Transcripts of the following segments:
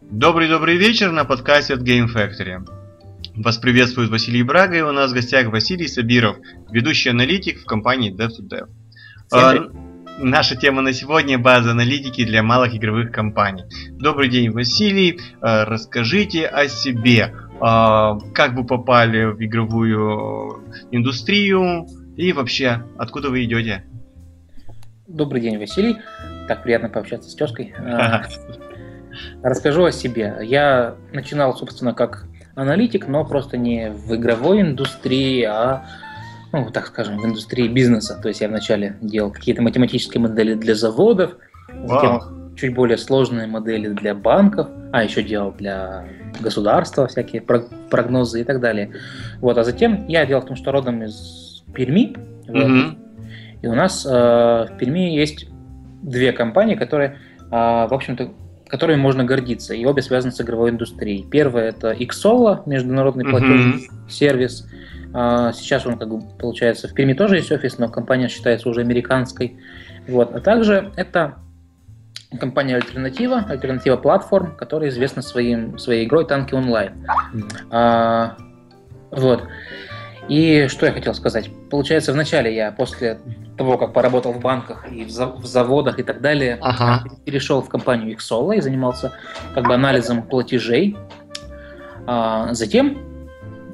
Добрый-добрый вечер на подкасте от Game Factory. Вас приветствует Василий Брага и у нас в гостях Василий Сабиров, ведущий аналитик в компании Dev2Dev. А, наша тема на сегодня – база аналитики для малых игровых компаний. Добрый день, Василий. А, расскажите о себе. А, как вы попали в игровую индустрию и вообще, откуда вы идете? Добрый день, Василий. Так приятно пообщаться с тезкой. Расскажу о себе. Я начинал, собственно, как аналитик, но просто не в игровой индустрии, а, ну, так скажем, в индустрии бизнеса. То есть я вначале делал какие-то математические модели для заводов, затем Вау. чуть более сложные модели для банков, а еще делал для государства всякие прогнозы и так далее. Вот, а затем я делал в том, что родом из Перми. Mm-hmm. И у нас э, в Перми есть две компании, которые, э, в общем-то, которыми можно гордиться, и обе связаны с игровой индустрией. Первое это Xsola, международный платежный mm-hmm. сервис. А, сейчас он, как бы, получается, в Перми тоже есть офис, но компания считается уже американской. Вот. А также это компания Альтернатива, Альтернатива платформ, которая известна своим, своей игрой Танки онлайн. Mm-hmm. А, вот. И что я хотел сказать? Получается, вначале я после того, как поработал в банках и в, заводах и так далее, ага. перешел в компанию Xsola и занимался как бы анализом платежей. А затем,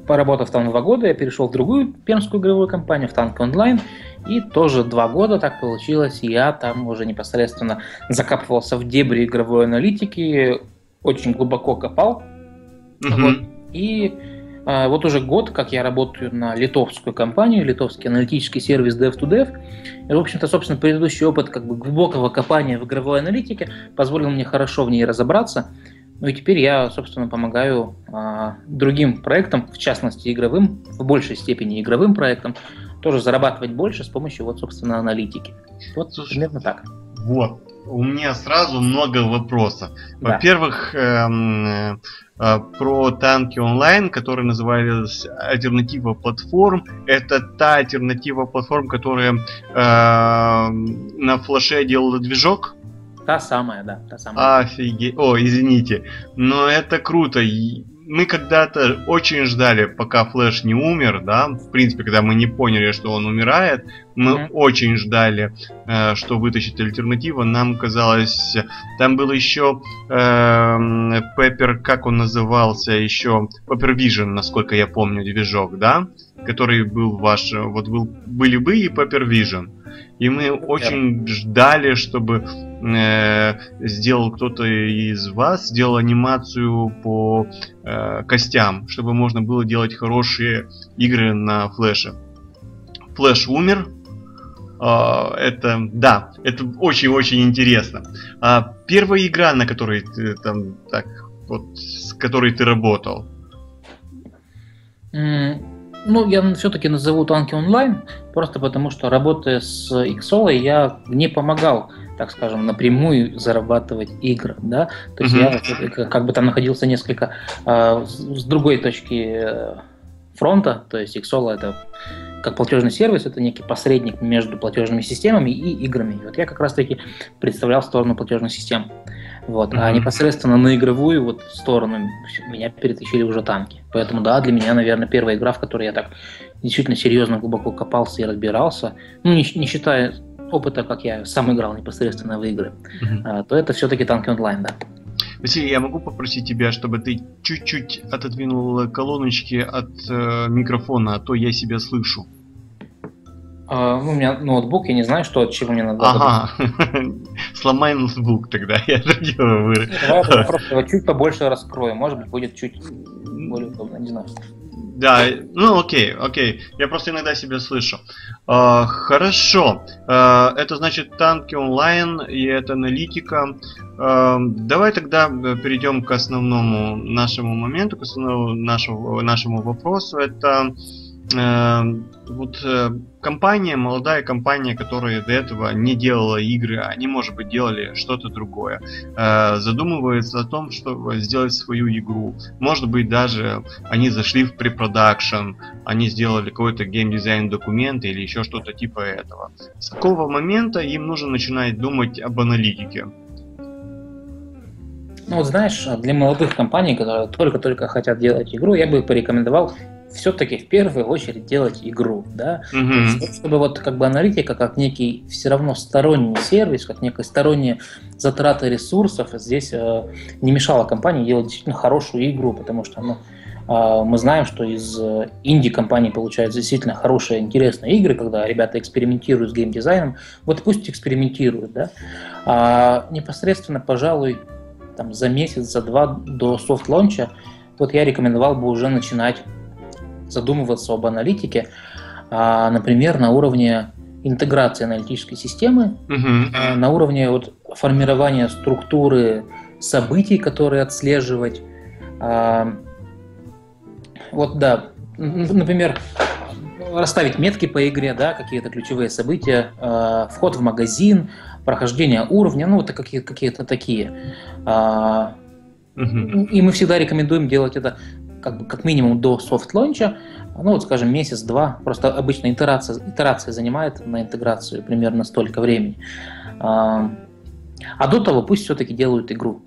поработав там два года, я перешел в другую пермскую игровую компанию, в Танк Онлайн, и тоже два года так получилось, я там уже непосредственно закапывался в дебри игровой аналитики, очень глубоко копал. Угу. Вот, и вот уже год, как я работаю на литовскую компанию, литовский аналитический сервис Dev2Dev. И, в общем-то, собственно, предыдущий опыт как бы глубокого копания в игровой аналитике позволил мне хорошо в ней разобраться. Ну и теперь я, собственно, помогаю а, другим проектам, в частности игровым, в большей степени игровым проектам, тоже зарабатывать больше с помощью, вот, собственно, аналитики. Вот Слушай, примерно так. Вот, у меня сразу много вопросов. Во-первых, да. эм, э, про танки онлайн, которые назывались альтернатива платформ. Это та альтернатива платформ, которая э, на флеше делала движок. Та самая, да, та самая. Офигеть. О, извините. Но это круто мы когда-то очень ждали, пока Флэш не умер, да, в принципе, когда мы не поняли, что он умирает, мы mm-hmm. очень ждали, э, что вытащит альтернатива. Нам казалось, там был еще э, Пеппер, как он назывался, еще Pepper Vision, насколько я помню, движок, да, который был ваш, вот был, были вы и Pepper Vision. И мы очень ждали, чтобы э, сделал кто-то из вас, сделал анимацию по э, костям, чтобы можно было делать хорошие игры на флеше. Флэш умер. Э, это, да, это очень-очень интересно. А первая игра, на которой ты там так, вот, с которой ты работал? Ну, я все-таки назову танки онлайн, просто потому что работая с Xolo, я не помогал, так скажем, напрямую зарабатывать игры, да, то есть mm-hmm. я как бы там находился несколько э, с другой точки э, фронта, то есть Xolo это как платежный сервис, это некий посредник между платежными системами и играми. И вот я как раз-таки представлял сторону платежных систем. Вот. Mm-hmm. А непосредственно на игровую вот сторону меня перетащили уже танки. Поэтому да, для меня, наверное, первая игра, в которой я так действительно серьезно глубоко копался и разбирался, ну, не, не считая опыта, как я сам играл непосредственно в игры, mm-hmm. то это все-таки танки онлайн, да. Василий, я могу попросить тебя, чтобы ты чуть-чуть отодвинул колоночки от э, микрофона, а то я себя слышу. Uh, у меня ноутбук, я не знаю, что от чего мне надо. Ага, сломай ноутбук тогда, я другого вырежу. Давай просто его чуть побольше раскрою, может быть, будет чуть более удобно, не знаю. Да, ну окей, окей. Я просто иногда себя слышу. Uh, хорошо. Uh, это значит танки онлайн и это аналитика. Uh, давай тогда перейдем к основному нашему моменту, к основному нашему, нашему вопросу. Это вот э, компания, молодая компания, которая до этого не делала игры, они, может быть, делали что-то другое, э, задумывается о том, чтобы сделать свою игру. Может быть, даже они зашли в препродакшн, они сделали какой-то геймдизайн документ или еще что-то типа этого. С какого момента им нужно начинать думать об аналитике? Ну вот знаешь, для молодых компаний, которые только-только хотят делать игру, я бы порекомендовал все-таки в первую очередь делать игру, да, Мгм. чтобы вот как бы аналитика, как некий все равно сторонний сервис, как некая сторонняя затрата ресурсов здесь э, не мешала компании делать действительно хорошую игру, потому что ну, э, мы знаем, что из э, инди-компаний получаются действительно хорошие, интересные игры, когда ребята экспериментируют с геймдизайном, вот пусть экспериментируют, да, а непосредственно, пожалуй, там, за месяц, за два до soft launch а, вот я рекомендовал бы уже начинать задумываться об аналитике, а, например, на уровне интеграции аналитической системы, Мгм. а, на уровне вот формирования структуры событий, которые отслеживать. А, Вот да, например, расставить метки по игре, да, какие-то ключевые события, а, вход в магазин, прохождение уровня, ну, это какие- какие-то такие. А, Мгм. и мы всегда рекомендуем делать это как, бы, как минимум до soft launch а, ну вот скажем месяц-два, просто обычно итерация, итерация занимает на интеграцию примерно столько времени. А, а до того пусть все-таки делают игру.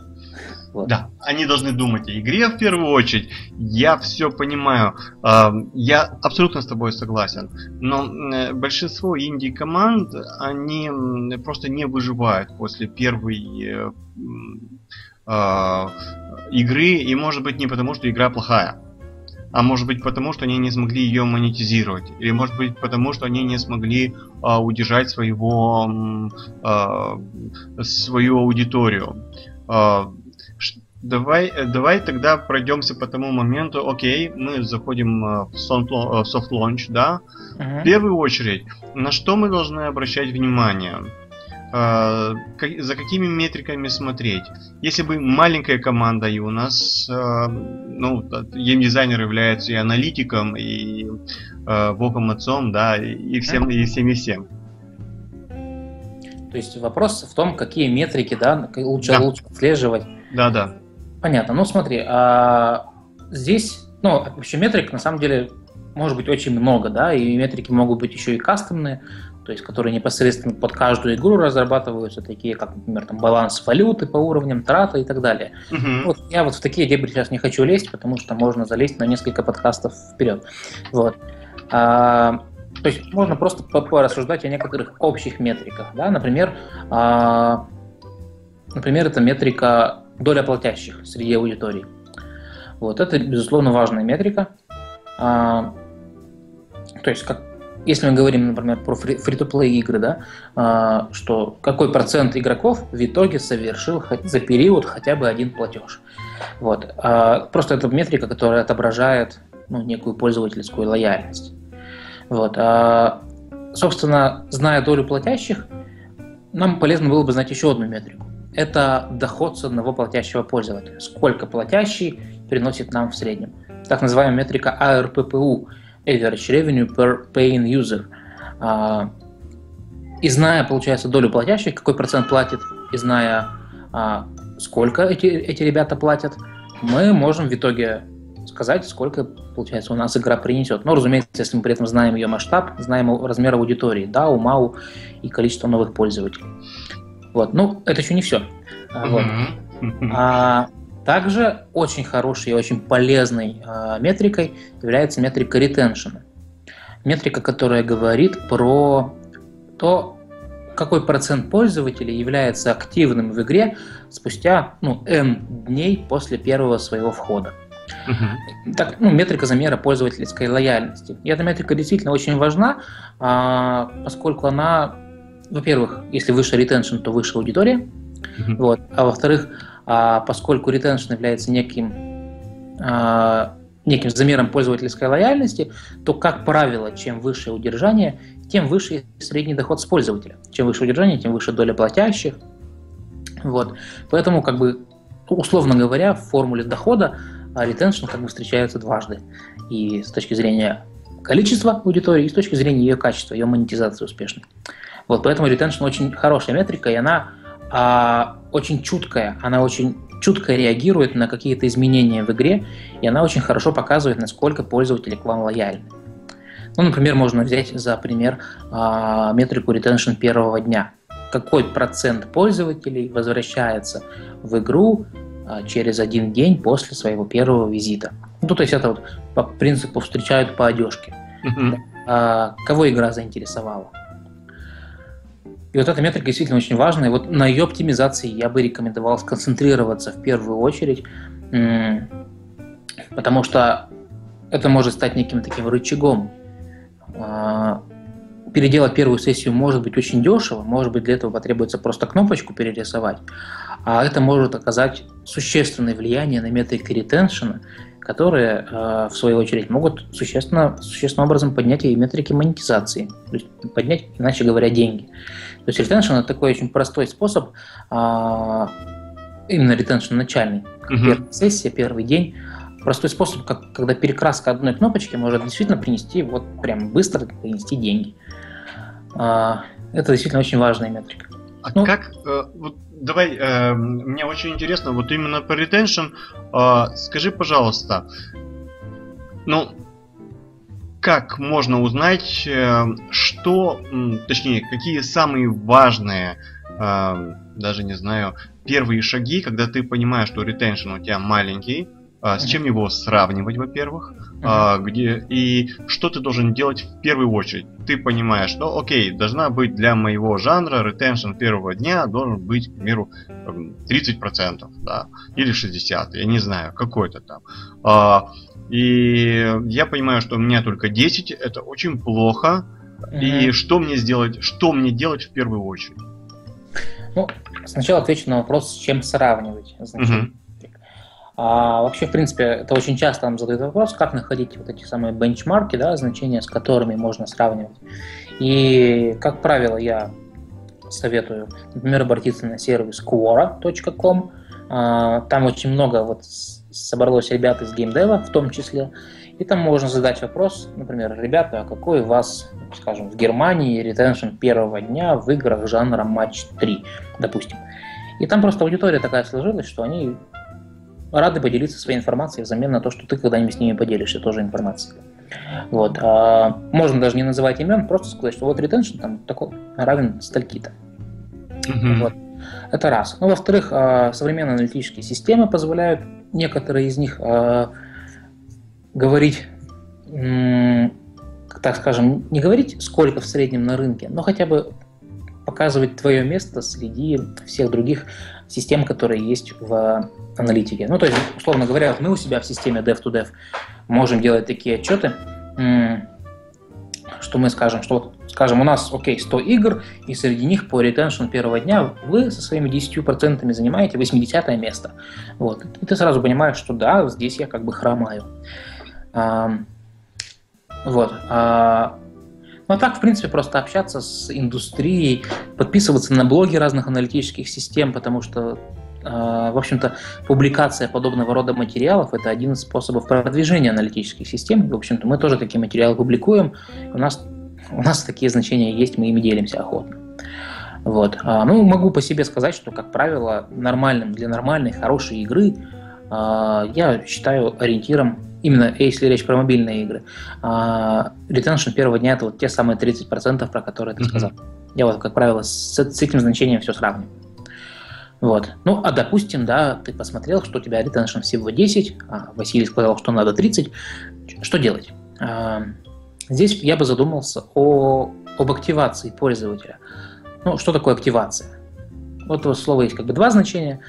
Вот. Да, они должны думать о игре в первую очередь. Я все понимаю. А, Я абсолютно с тобой согласен. Но э, большинство инди-команд, они просто не выживают после первой э, игры. И может быть не потому, что игра плохая. А может быть потому, что они не смогли ее монетизировать. Или может быть потому, что они не смогли а, удержать своего, а, свою аудиторию. А, Давай, э, давай тогда пройдемся по тому моменту. Окей, мы заходим э, в soft э, launch, да. Мгм. В первую очередь, на что мы должны обращать внимание? Ка- За какими метриками смотреть? Если бы маленькая команда, и у нас э, ну, геймдизайнер является и аналитиком, и э, богом отцом, да, и и всем, и всем, и всем. То есть вопрос в том, какие метрики да, лучше, Да. лучше отслеживать. Да, да. Понятно. Ну смотри, а здесь, ну, вообще метрик на самом деле может быть очень много, да, и метрики могут быть еще и кастомные, то есть которые непосредственно под каждую игру разрабатываются, такие как, например, там, баланс валюты по уровням, трата и так далее. Мгм. Вот, я вот в такие дебри сейчас не хочу лезть, потому что можно залезть на несколько подкастов вперед. Вот. А, то есть можно просто по- порассуждать о некоторых общих метриках. Да? Например, а, например, это метрика доля платящих среди аудитории. Вот это, безусловно, важная метрика. А, то есть, как, если мы говорим, например, про фри- фри-то-плей игры, да, а, что какой процент игроков в итоге совершил за период хотя бы один платеж. Вот. А, Просто это метрика, которая отображает ну, некую пользовательскую лояльность. Вот. А, Собственно, зная долю платящих, нам полезно было бы знать еще одну метрику. Это доход с одного платящего пользователя. Сколько платящий приносит нам в среднем. Так называемая метрика ARPPU – Average Revenue Per Paying User. А, И зная, получается, долю платящих, какой процент платит, и зная, а, сколько эти, эти ребята платят, мы можем в итоге сказать, сколько, получается, у нас игра принесет. Но, разумеется, если мы при этом знаем ее масштаб, знаем размер аудитории, да, МАУ и количество новых пользователей. Вот. Ну, это еще не все. Вот. Мгм. А также очень хорошей и очень полезной а, метрикой является метрика ретеншена. Метрика, которая говорит про то, какой процент пользователей является активным в игре спустя ну, N дней после первого своего входа. Мгм. Так, ну, метрика замера пользовательской лояльности. И эта метрика действительно очень важна, а, поскольку она, во-первых, если выше ретеншн, то выше аудитория, Мгм. вот. А во-вторых, а, поскольку ретеншн является неким, а, неким замером пользовательской лояльности, то, как правило, чем выше удержание, тем выше средний доход с пользователя. Чем выше удержание, тем выше доля платящих. Вот. Поэтому, как бы, условно говоря, в формуле дохода а, ретеншн как бы встречается дважды. И с точки зрения количества аудитории, и с точки зрения ее качества, ее монетизации успешной. Вот, поэтому ретеншн очень хорошая метрика, и она а, очень чуткая, она очень чутко реагирует на какие-то изменения в игре, и она очень хорошо показывает, насколько пользователи к вам лояльны. Ну, например, можно взять за пример а, метрику retention первого дня. Какой процент пользователей возвращается в игру а, через один день после своего первого визита. Ну, то есть это вот по принципу встречают по одежке. Uh-huh. А, кого игра заинтересовала? И вот эта метрика действительно очень важная. Вот на ее оптимизации я бы рекомендовал сконцентрироваться в первую очередь, потому что это может стать неким таким рычагом. А, переделать первую сессию может быть очень дешево, может быть для этого потребуется просто кнопочку перерисовать, а это может оказать существенное влияние на метрики ретеншена, которые, э, в свою очередь, могут существенно, существенным образом поднять и метрики монетизации, то есть поднять, иначе говоря, деньги. То есть ретеншн – это такой очень простой способ, а, именно ретеншн начальный, uh-huh. первая сессия, первый день, простой способ, как, когда перекраска одной кнопочки может действительно принести, вот прям быстро принести деньги. А, это действительно очень важная метрика. А ну, как, э, вот давай, э, мне очень интересно, вот именно по retention, э, скажи, пожалуйста, ну, как можно узнать, э, что, точнее, какие самые важные, э, даже не знаю, первые шаги, когда ты понимаешь, что retention у тебя маленький, а, с чем его сравнивать, во-первых, а, где и что ты должен делать в первую очередь. Ты понимаешь, что, окей, должна быть для моего жанра ретеншн первого дня должен быть, к примеру, 30%, да, или 60%, я не знаю, какой-то там. И я понимаю, что у меня только 10, это очень плохо. Mm-hmm. И что мне сделать, что мне делать в первую очередь? Ну, сначала отвечу на вопрос, с чем сравнивать. Значит, mm-hmm. А вообще, в принципе, это очень часто нам задают вопрос, как находить вот эти самые бенчмарки, да, значения, с которыми можно сравнивать. И, как правило, я советую, например, обратиться на сервис quora.com. А, там очень много вот собралось ребят из геймдева в том числе. И там можно задать вопрос, например, ребята, а какой у вас, скажем, в Германии ретеншн первого дня в играх жанра матч 3, допустим. И там просто аудитория такая сложилась, что они рады поделиться своей информацией взамен на то, что ты когда-нибудь с ними поделишься тоже информацией. Вот. А, можно даже не называть имен, просто сказать, что вот ретеншн там такой равен стальки-то. Mm-hmm. Вот. Это раз. Ну, во-вторых, а, современные аналитические системы позволяют некоторые из них а, говорить, так скажем, не говорить, сколько в среднем на рынке, но хотя бы показывать твое место среди всех других систем, которые есть в аналитике. Ну, то есть, условно говоря, мы у себя в системе dev-to-dev можем делать такие отчеты, что мы скажем, что вот, скажем, у нас, окей, 100 игр, и среди них по ретеншн первого дня вы со своими 10% занимаете 80 место. Вот. И ты сразу понимаешь, что да, здесь я как бы хромаю. А, вот. А, ну а так, в принципе, просто общаться с индустрией, подписываться на блоги разных аналитических систем, потому что а, в общем-то, публикация подобного рода материалов – это один из способов продвижения аналитических систем. В общем-то, мы тоже такие материалы публикуем. У нас, у нас такие значения есть, мы ими делимся охотно. Вот. А, ну, могу по себе сказать, что, как правило, нормальным для нормальной, хорошей игры я считаю ориентиром именно если речь про мобильные игры, а, ретеншн первого дня это вот те самые 30%, про которые ты mm-hmm. сказал. Я вот, как правило, с, с этим значением все сравниваю. Вот. Ну, а допустим, да, ты посмотрел, что у тебя ретеншн всего 10, а Василий сказал, что надо 30. Что делать? Здесь я бы задумался о, об активации пользователя. Ну, что такое активация? Вот у слова есть как бы два значения.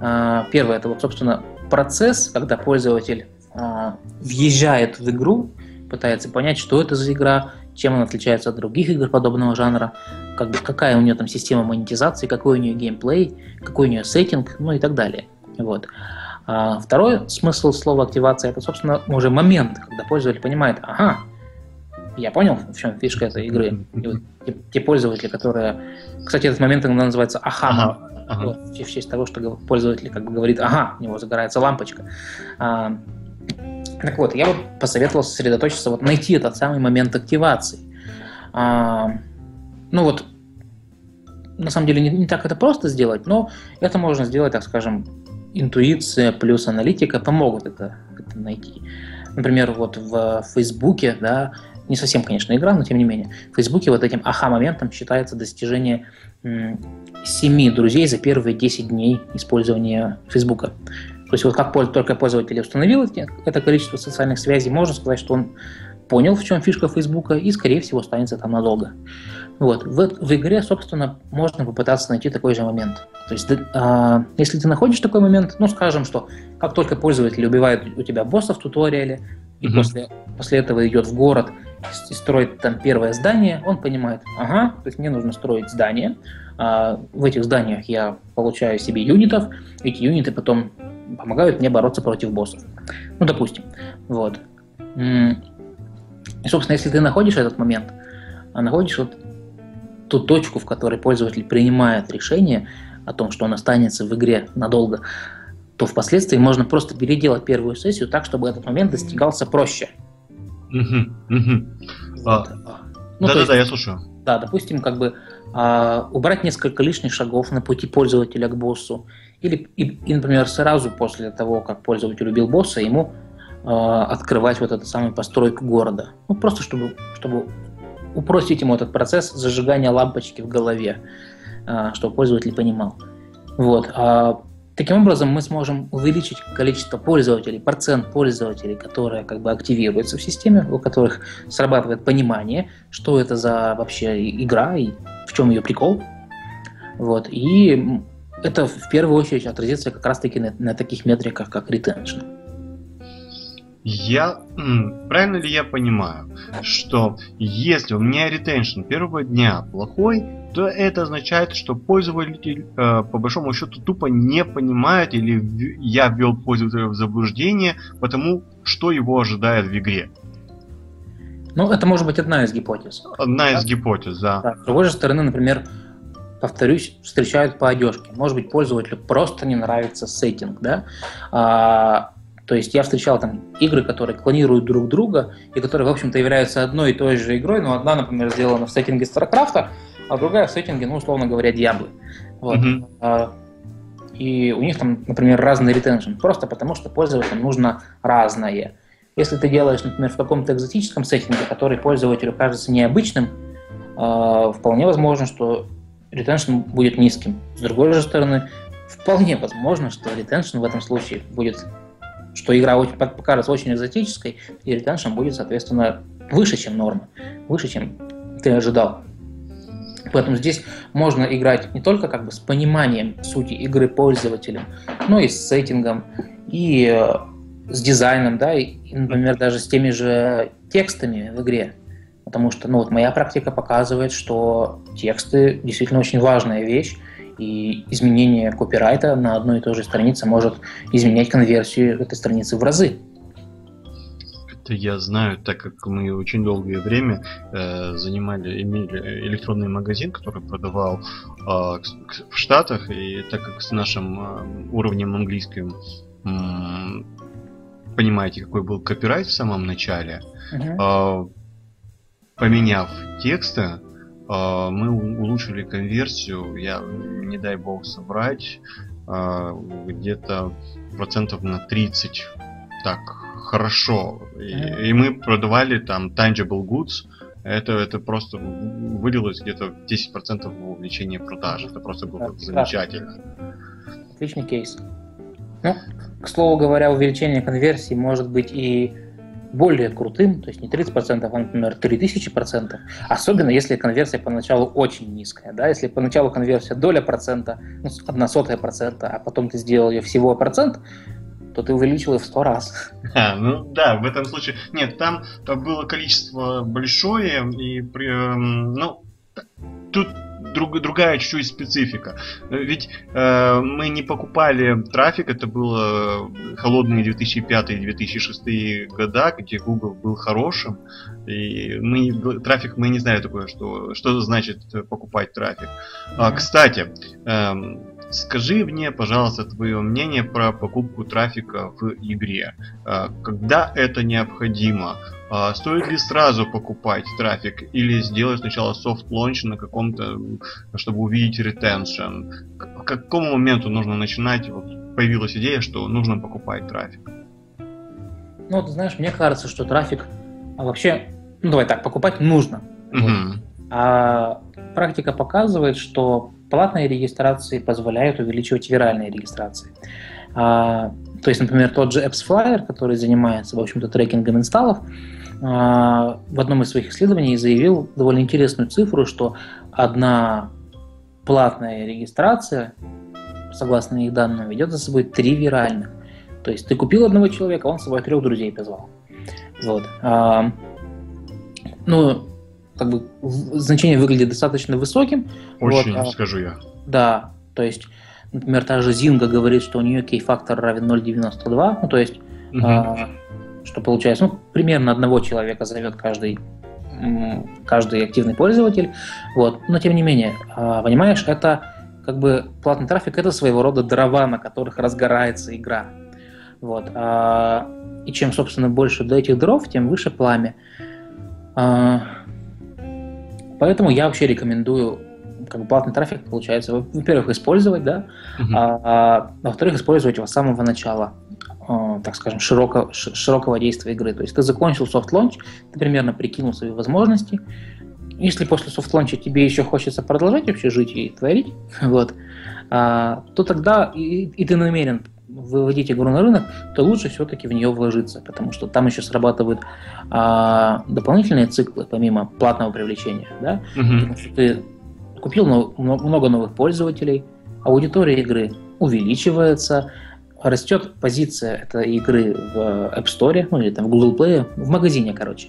А, первое – это вот, собственно, процесс, когда пользователь а, въезжает в игру, пытается понять, что это за игра, чем она отличается от других игр подобного жанра, как бы, какая у нее там система монетизации, какой у нее геймплей, какой у нее сеттинг, ну и так далее. Вот. А второй смысл слова активация это, собственно, уже момент, когда пользователь понимает, ага, я понял, в чем фишка этой игры. И вот те, те пользователи, которые... Кстати, этот момент иногда называется аха, ага, ага. Вот, в честь того, что пользователь как бы говорит, ага, у него загорается лампочка. А, так вот, я бы посоветовал сосредоточиться, вот найти этот самый момент активации. А, ну вот, на самом деле не, не так это просто сделать, но это можно сделать, так скажем, интуиция плюс аналитика помогут это, это найти. Например, вот в Фейсбуке, да, не совсем, конечно, игра, но тем не менее. В Фейсбуке вот этим аха-моментом считается достижение 7 друзей за первые 10 дней использования Фейсбука. То есть вот как только пользователь установил это количество социальных связей, можно сказать, что он понял, в чем фишка Фейсбука, и, скорее всего, останется там надолго. Вот. В, в игре, собственно, можно попытаться найти такой же момент. То есть, э, если ты находишь такой момент, ну, скажем, что как только пользователь убивает у тебя босса в туториале, и mm-hmm. после, после этого идет в город и строит там первое здание, он понимает, ага, то есть мне нужно строить здание, а в этих зданиях я получаю себе юнитов, эти юниты потом помогают мне бороться против боссов. Ну, допустим. Вот. И, собственно, если ты находишь этот момент, а находишь вот ту точку, в которой пользователь принимает решение о том, что он останется в игре надолго, то впоследствии можно просто переделать первую сессию так, чтобы этот момент достигался проще. А, ну, Да-да-да, я слушаю. Да, допустим, как бы а, убрать несколько лишних шагов на пути пользователя к боссу. Или, и, и, например, сразу после того, как пользователь убил босса, ему а, открывать вот эту самую постройку города. Ну, просто чтобы, чтобы упростить ему этот процесс зажигания лампочки в голове, а, чтобы пользователь понимал. Вот. А Таким образом, мы сможем увеличить количество пользователей, процент пользователей, которые как бы активируются в системе, у которых срабатывает понимание, что это за вообще игра и в чем ее прикол. Вот. И это в первую очередь отразится как раз-таки на, на таких метриках, как retention. Я правильно ли я понимаю, что если у меня retention первого дня плохой, то это означает, что пользователь э, по большому счету тупо не понимает или я ввел пользователя в заблуждение, потому что его ожидает в игре. Ну, это может быть одна из гипотез. Одна да? из гипотез, да. да. С другой же стороны, например, повторюсь, встречают по одежке. Может быть, пользователю просто не нравится сеттинг, да? А, то есть я встречал там игры, которые клонируют друг друга и которые, в общем-то, являются одной и той же игрой, но одна, например, сделана в сеттинге StarCraft, а другая в сеттинге, ну, условно говоря, Диаблы. Вот. Mm-hmm. И у них там, например, разный ретеншн, просто потому что пользователям нужно разное. Если ты делаешь, например, в каком-то экзотическом сеттинге, который пользователю кажется необычным, а, вполне возможно, что ретеншн будет низким. С другой же стороны, вполне возможно, что ретеншн в этом случае будет, что игра очень, покажется очень экзотической, и ретеншн будет, соответственно, выше, чем норма, выше, чем ты ожидал. Поэтому здесь можно играть не только как бы с пониманием сути игры пользователя, но и с сеттингом, и э, с дизайном, да, и, например, даже с теми же текстами в игре. Потому что, ну вот моя практика показывает, что тексты действительно очень важная вещь, и изменение копирайта на одной и той же странице может изменять конверсию этой страницы в разы. Это я знаю, так как мы очень долгое время э, занимали, имели электронный магазин, который продавал э, в Штатах, и так как с нашим э, уровнем английским э, понимаете, какой был копирайт в самом начале, uh-huh. э, поменяв тексты, э, мы улучшили конверсию, я не дай бог собрать, э, где-то процентов на 30 так хорошо. И, и мы продавали там tangible goods. Это, это просто вылилось где-то 10% в увеличение продаж. Это просто было да, замечательно. Отличный кейс. Ну, к слову говоря, увеличение конверсии может быть и более крутым, то есть не 30%, а, например, 3000%, особенно если конверсия поначалу очень низкая. Да? Если поначалу конверсия доля процента, ну, одна сотая процента, а потом ты сделал ее всего процент, то ты увеличил их в сто раз. А, ну да, в этом случае. Нет, там было количество большое, и эм, ну, тут друг, другая чуть-чуть специфика. Ведь э, мы не покупали трафик, это было холодные 2005-2006 года, где Google был хорошим, и мы трафик мы не знали такое, что что значит покупать трафик. А, кстати, э, Скажи мне, пожалуйста, твое мнение про покупку трафика в игре. А, когда это необходимо? А, стоит ли сразу покупать трафик или сделать сначала soft launch на каком-то, чтобы увидеть retention? К какому моменту нужно начинать? Вот появилась идея, что нужно покупать трафик. Ну, ты знаешь, мне кажется, что трафик, а вообще ну давай так, покупать нужно. Угу. Вот. А практика показывает, что платные регистрации позволяют увеличивать виральные регистрации. А, то есть, например, тот же AppsFlyer, который занимается, в общем-то, трекингом инсталлов, а, в одном из своих исследований заявил довольно интересную цифру, что одна платная регистрация, согласно их данным, ведет за собой три виральных. То есть ты купил одного человека, он с собой трех друзей позвал. Вот. А, ну, как бы значение выглядит достаточно высоким. Очень, вот, а, скажу я. Да, то есть, например, та же Зинга говорит, что у нее кей-фактор равен 0,92, ну, то есть, угу. а, что получается, ну, примерно одного человека зовет каждый каждый активный пользователь, вот, но тем не менее, а, понимаешь, это как бы платный трафик это своего рода дрова, на которых разгорается игра, вот, а, и чем, собственно, больше до этих дров, тем выше пламя. А, Поэтому я вообще рекомендую как бы платный трафик, получается, во-первых, использовать, да, uh-huh. а, а во-вторых, использовать его с самого начала, э, так скажем, широко, широкого действия игры. То есть ты закончил soft launch, ты примерно прикинул свои возможности. Если после soft launch а тебе еще хочется продолжать вообще жить и творить, вот, а, то тогда и, и ты намерен выводить игру на рынок, то лучше все-таки в нее вложиться, потому что там еще срабатывают а, дополнительные циклы, помимо платного привлечения. Да? Угу. Потому что ты купил много новых пользователей, аудитория игры увеличивается, растет позиция этой игры в App Store, ну или там в Google Play, в магазине, короче.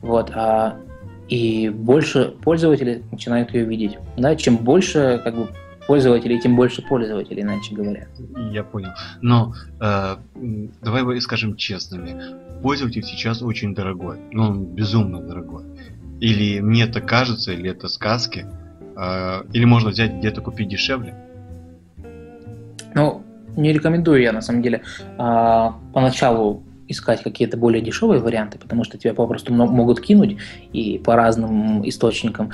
Вот, а, и больше пользователей начинают ее видеть. Да? Чем больше как бы, пользователей, тем больше пользователей, иначе говоря. Я понял. Но э, давай скажем честными. Пользователь сейчас очень дорогой. Ну, он безумно дорогой. Или мне это кажется, или это сказки. Э, или можно взять где-то купить дешевле. Ну, не рекомендую я, на самом деле, э, поначалу искать какие-то более дешевые варианты, потому что тебя попросту могут кинуть и по разным источникам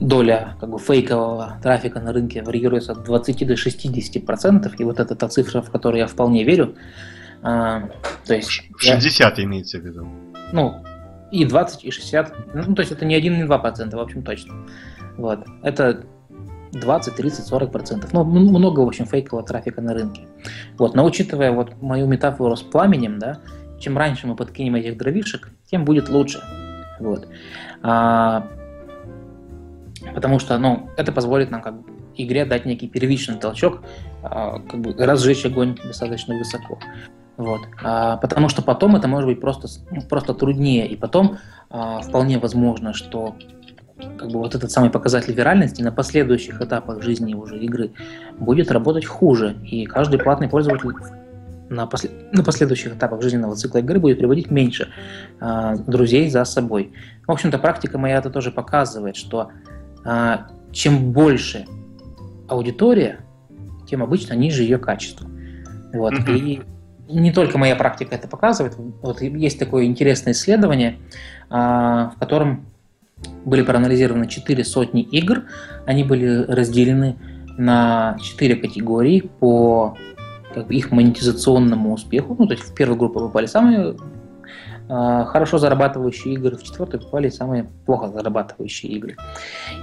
доля как бы, фейкового трафика на рынке варьируется от 20 до 60 процентов, и вот это та цифра, в которую я вполне верю. А, то есть 60 я, имеется в виду. Ну, и 20, и 60. Ну, то есть это не 1, не 2 процента, в общем, точно. Вот. Это 20, 30, 40 процентов. Ну, много, в общем, фейкового трафика на рынке. Вот. Но учитывая вот мою метафору с пламенем, да, чем раньше мы подкинем этих дровишек, тем будет лучше. Вот. А, потому что ну, это позволит нам как бы, игре дать некий первичный толчок, а, как бы разжечь огонь достаточно высоко. Вот. А, потому что потом это может быть просто, ну, просто труднее, и потом а, вполне возможно, что как бы вот этот самый показатель виральности на последующих этапах жизни уже игры будет работать хуже, и каждый платный пользователь на, после, на последующих этапах жизненного цикла игры будет приводить меньше э, друзей за собой. В общем-то, практика моя это тоже показывает, что чем больше аудитория, тем обычно ниже ее качество. Вот. Mm-hmm. И не только моя практика это показывает. Вот есть такое интересное исследование, а, в котором были проанализированы 4 сотни игр. Они были разделены на 4 категории по как бы, их монетизационному успеху. Ну, то есть в первую группу попали самые а, хорошо зарабатывающие игры, в четвертой попали самые плохо зарабатывающие игры.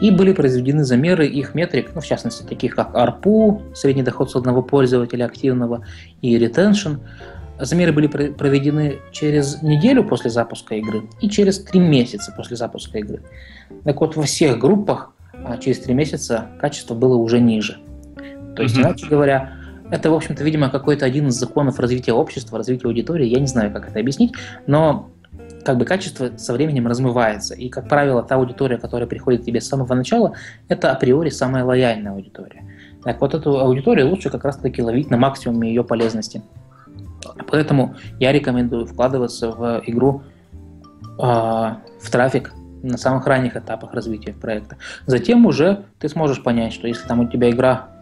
И были произведены замеры их метрик, ну, в частности, таких как ARPU, средний доход с одного пользователя активного, и retention. Замеры были проведены через неделю после запуска игры и через три месяца после запуска игры. Так вот, во всех группах а, через три месяца качество было уже ниже. То есть, mm-hmm. иначе говоря, это, в общем-то, видимо, какой-то один из законов развития общества, развития аудитории. Я не знаю, как это объяснить, но как бы качество со временем размывается. И, как правило, та аудитория, которая приходит к тебе с самого начала, это априори самая лояльная аудитория. Так вот эту аудиторию лучше как раз-таки ловить на максимуме ее полезности. Поэтому я рекомендую вкладываться в игру, э, в трафик на самых ранних этапах развития проекта. Затем уже ты сможешь понять, что если там у тебя игра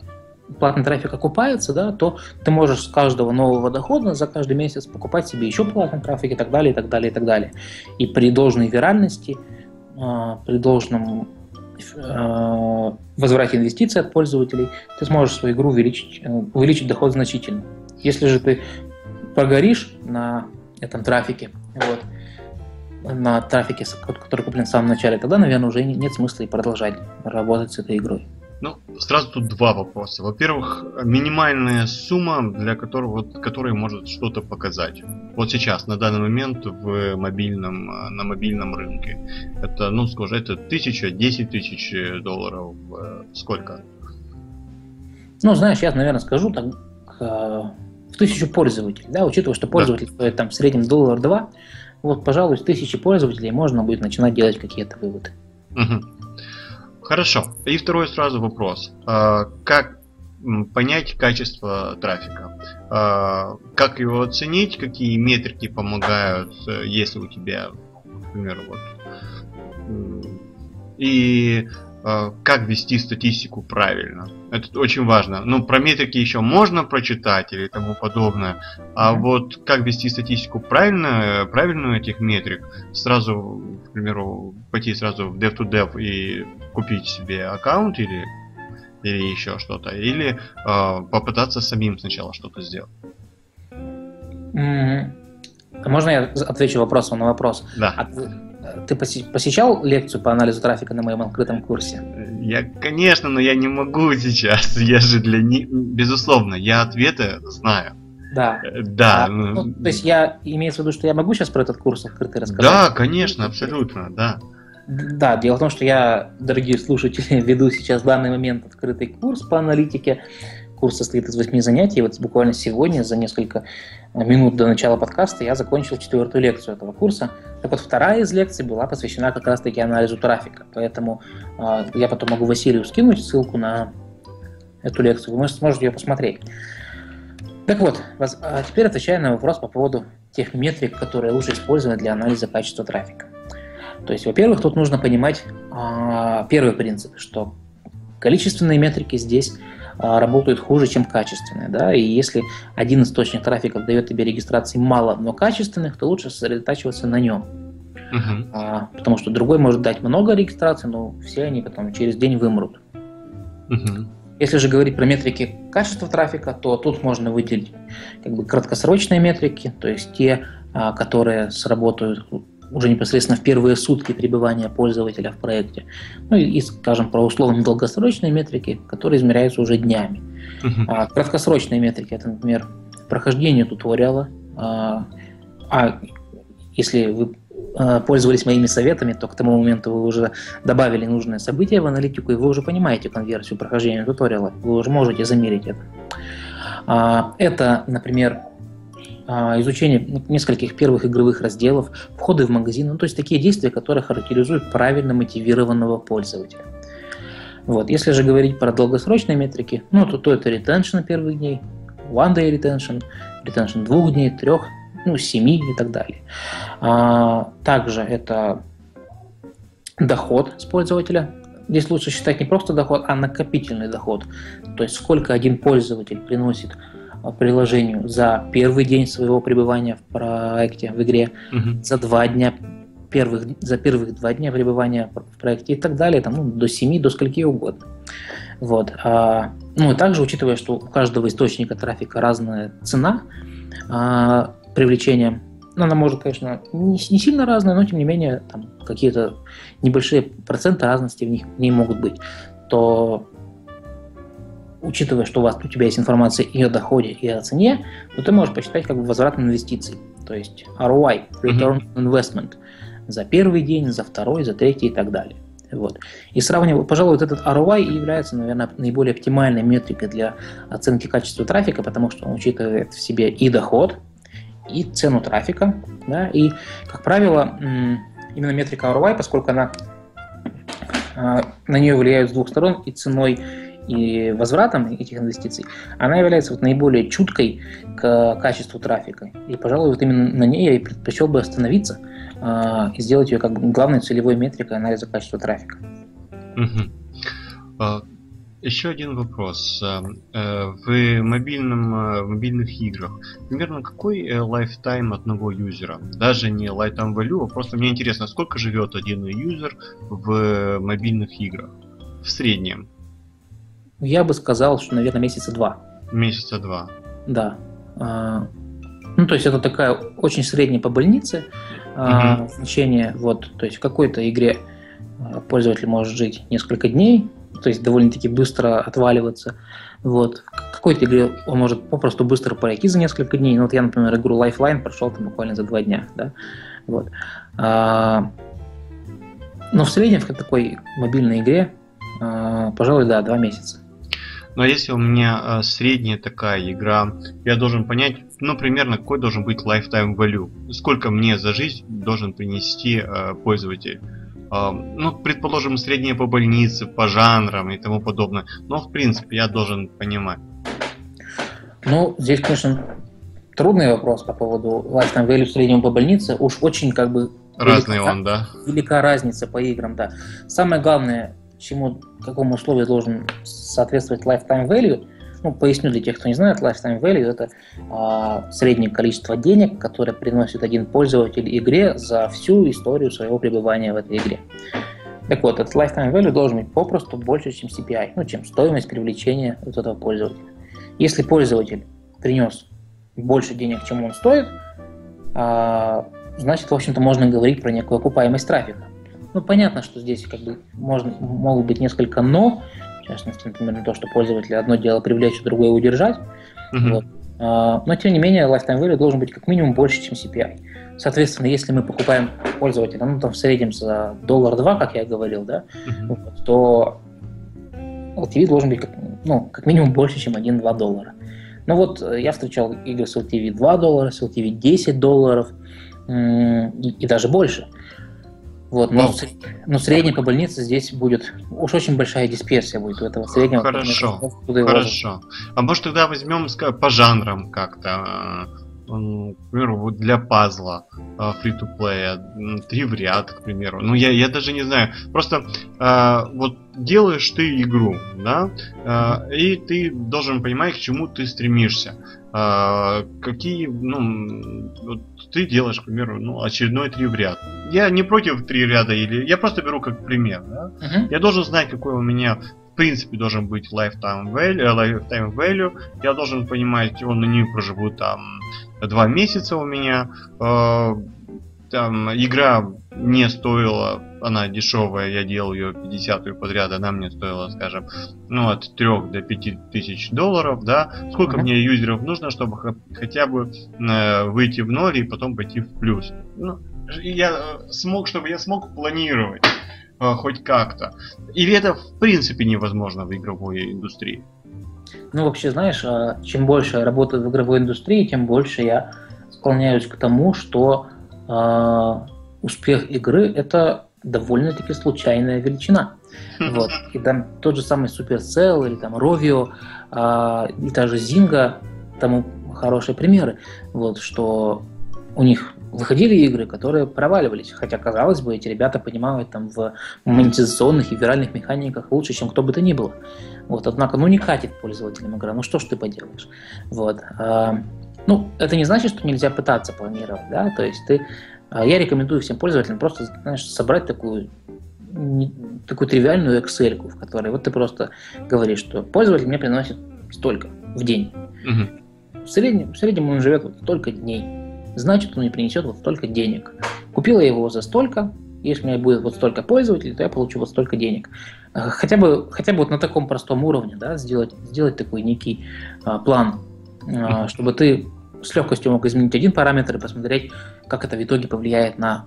платный трафик окупается, да, то ты можешь с каждого нового дохода за каждый месяц покупать себе еще платный трафик и так далее, и так далее, и так далее. И при должной виральности, а, при должном а, возврате инвестиций от пользователей, ты сможешь свою игру увеличить, э, увеличить доход значительно. Если же ты прогоришь на этом трафике, вот, на трафике, который куплен в самом начале, тогда, наверное, уже нет смысла и продолжать работать с этой игрой. Ну, сразу тут два вопроса. Во-первых, минимальная сумма, для которого, вот, которой может что-то показать. Вот сейчас, на данный момент в мобильном, на мобильном рынке. Это, ну, скажем, это тысяча, десять тысяч долларов. Э, сколько? Ну, знаешь, я, наверное, скажу так, в тысячу пользователей, да, учитывая, что пользователь да. стоит там в среднем доллар два, вот, пожалуй, с тысячи пользователей можно будет начинать делать какие-то выводы. Угу. Хорошо. И второй сразу вопрос. А, как понять качество трафика? А, как его оценить? Какие метрики помогают, э, если у тебя, например, вот и как вести статистику правильно. Это очень важно. Ну, про метрики еще можно прочитать или тому подобное, а вот как вести статистику правильно, правильную этих метрик, сразу, к примеру, пойти сразу в dev-to-dev и купить себе аккаунт или, или еще что-то, или э, попытаться самим сначала что-то сделать. Mm-hmm. Можно я отвечу вопросом на вопрос? Да. А ты посещал лекцию по анализу трафика на моем открытом курсе? Я, конечно, но я не могу сейчас. Я же для них... Безусловно, я ответы знаю. Да. Да. А, ну, ну, то есть я имею в виду, что я могу сейчас про этот курс открытый рассказать? Да, конечно, абсолютно, да. Да, дело в том, что я, дорогие слушатели, веду сейчас в данный момент открытый курс по аналитике. Курс состоит из восьми занятий. Вот буквально сегодня, за несколько минут до начала подкаста, я закончил четвертую лекцию этого курса. Так вот, вторая из лекций была посвящена как раз-таки анализу трафика. Поэтому э, я потом могу Василию скинуть ссылку на эту лекцию. Вы сможете ее посмотреть. Так вот, а теперь отвечая на вопрос по поводу тех метрик, которые лучше использовать для анализа качества трафика. То есть, во-первых, тут нужно понимать э, первый принцип, что количественные метрики здесь работают хуже, чем качественные. Да? И если один источник трафика дает тебе регистрации мало, но качественных, то лучше сосредотачиваться на нем. Uh-huh. А, потому что другой может дать много регистраций, но все они потом через день вымрут. Uh-huh. Если же говорить про метрики качества трафика, то тут можно выделить как бы краткосрочные метрики, то есть те, а, которые сработают уже непосредственно в первые сутки пребывания пользователя в проекте. Ну и, и скажем, про условно долгосрочные метрики, которые измеряются уже днями. Uh-huh. А, краткосрочные метрики, это, например, прохождение туториала. А, а если вы а, пользовались моими советами, то к тому моменту вы уже добавили нужное событие в аналитику, и вы уже понимаете конверсию прохождения туториала. Вы уже можете замерить это. А, это, например, изучение нескольких первых игровых разделов, входы в магазин, ну, то есть такие действия, которые характеризуют правильно мотивированного пользователя. Вот. Если же говорить про долгосрочные метрики, ну, то, то это retention первых дней, one day retention, retention двух дней, трех, ну, семи и так далее. А, также это доход с пользователя. Здесь лучше считать не просто доход, а накопительный доход. То есть сколько один пользователь приносит приложению за первый день своего пребывания в проекте, в игре, угу. за два дня первых, за первых два дня пребывания в проекте и так далее, там, ну, до семи, до скольки угодно. Вот. А, ну и также, учитывая, что у каждого источника трафика разная цена а, привлечения, ну, она может, конечно, не, не сильно разная, но тем не менее там какие-то небольшие проценты разности в них в ней могут быть, то учитывая, что у вас у тебя есть информация и о доходе, и о цене, то ты можешь посчитать как бы возврат инвестиций. То есть ROI, Return on Investment, за первый день, за второй, за третий и так далее. Вот. И сравнивая, пожалуй, вот этот ROI является, наверное, наиболее оптимальной метрикой для оценки качества трафика, потому что он учитывает в себе и доход, и цену трафика. Да, и, как правило, именно метрика ROI, поскольку она а, на нее влияют с двух сторон и ценой, и возвратом этих инвестиций, она является вот наиболее чуткой к качеству трафика. И, пожалуй, вот именно на ней я и предпочел бы остановиться э, и сделать ее как бы главной целевой метрикой анализа качества трафика. Угу. Еще один вопрос. А, э, в, мобильном, в мобильных играх примерно какой э, lifetime одного юзера? Даже не lifetime value, а просто мне интересно, сколько живет один юзер в мобильных играх в среднем? Я бы сказал, что, наверное, месяца два. Месяца два. Да. А, ну, то есть это такая очень средняя по больнице. а, значение, вот, то есть в какой-то игре а, пользователь может жить несколько дней, то есть довольно-таки быстро отваливаться. Вот. В какой-то игре он может попросту быстро пройти за несколько дней. Ну, вот я, например, игру Lifeline прошел там буквально за два дня. Да? Вот. А, но в среднем в такой мобильной игре, а, пожалуй, да, два месяца. Но если у меня э, средняя такая игра, я должен понять, ну, примерно, какой должен быть lifetime value. Сколько мне за жизнь должен принести э, пользователь. Э, ну, предположим, средняя по больнице, по жанрам и тому подобное. Но, в принципе, я должен понимать. Ну, здесь, конечно, трудный вопрос по поводу lifetime value среднего по больнице. Уж очень как бы... Разный велика, он, да. Велика разница по играм, да. Самое главное, чему, какому условию должен соответствовать lifetime value, ну, поясню для тех, кто не знает, lifetime value – это а, среднее количество денег, которое приносит один пользователь игре за всю историю своего пребывания в этой игре. Так вот, этот lifetime value должен быть попросту больше, чем CPI, ну, чем стоимость привлечения вот этого пользователя. Если пользователь принес больше денег, чем он стоит, а, значит, в общем-то, можно говорить про некую окупаемость трафика. Ну, понятно, что здесь как бы можно, могут быть несколько «но», в частности, например, то, что пользователя одно дело привлечь, другое удержать. Uh-huh. Вот. А, но, тем не менее, lifetime value должен быть как минимум больше, чем CPI. Соответственно, если мы покупаем пользователя, ну, там в среднем за доллар-два, как я говорил, да, uh-huh. вот, то LTV должен быть как, ну, как минимум больше, чем 1-2 доллара. Ну вот я встречал игры с LTV 2 доллара, с LTV 10 долларов и, и даже больше. Вот, но, но, но средний по больнице здесь будет уж очень большая дисперсия будет у этого среднего. Хорошо, хорошо. А может тогда возьмем по жанрам как-то, к примеру, вот для пазла free-to-play, три в ряд, к примеру. Ну, я, я даже не знаю. Просто э, вот делаешь ты игру, да, э, и ты должен понимать, к чему ты стремишься. Э, какие, ну, вот ты делаешь, к примеру, ну, очередной три в ряд. Я не против три ряда, или я просто беру как пример, да. Uh-huh. Я должен знать, какой у меня в принципе должен быть lifetime value, lifetime value. Я должен понимать, он на нее проживут там два месяца у меня. Э, там игра не стоила, она дешевая, я делал ее 50 подряд, она мне стоила, скажем, ну, от 3 до 5 тысяч долларов, да. Сколько uh-huh. мне юзеров нужно, чтобы хотя бы э, выйти в ноль и потом пойти в плюс. Ну, я э, смог, чтобы я смог планировать э, хоть как-то. Или это в принципе невозможно в игровой индустрии? Ну, вообще, знаешь, а, чем больше я работаю в игровой индустрии, тем больше я склоняюсь к тому, что э, успех игры – это довольно-таки случайная величина. Вот. И там тот же самый Supercell или там Rovio, э, и та же Zynga, тому хорошие примеры, вот, что у них выходили игры, которые проваливались. Хотя, казалось бы, эти ребята понимают там в монетизационных и виральных механиках лучше, чем кто бы то ни было. Вот, однако, ну не катит пользователям игра, ну что ж ты поделаешь. Вот. А, ну, это не значит, что нельзя пытаться планировать, да, то есть ты, я рекомендую всем пользователям просто, знаешь, собрать такую не, такую тривиальную Excel, в которой вот ты просто говоришь, что пользователь мне приносит столько в день. Угу. В, среднем, в среднем он живет вот столько дней значит он мне принесет вот столько денег. Купила я его за столько, если у меня будет вот столько пользователей, то я получу вот столько денег. Э, хотя бы, хотя бы вот на таком простом уровне, да, сделать, сделать такой некий а, план, а, чтобы ты с легкостью мог изменить один параметр и посмотреть, как это в итоге повлияет на,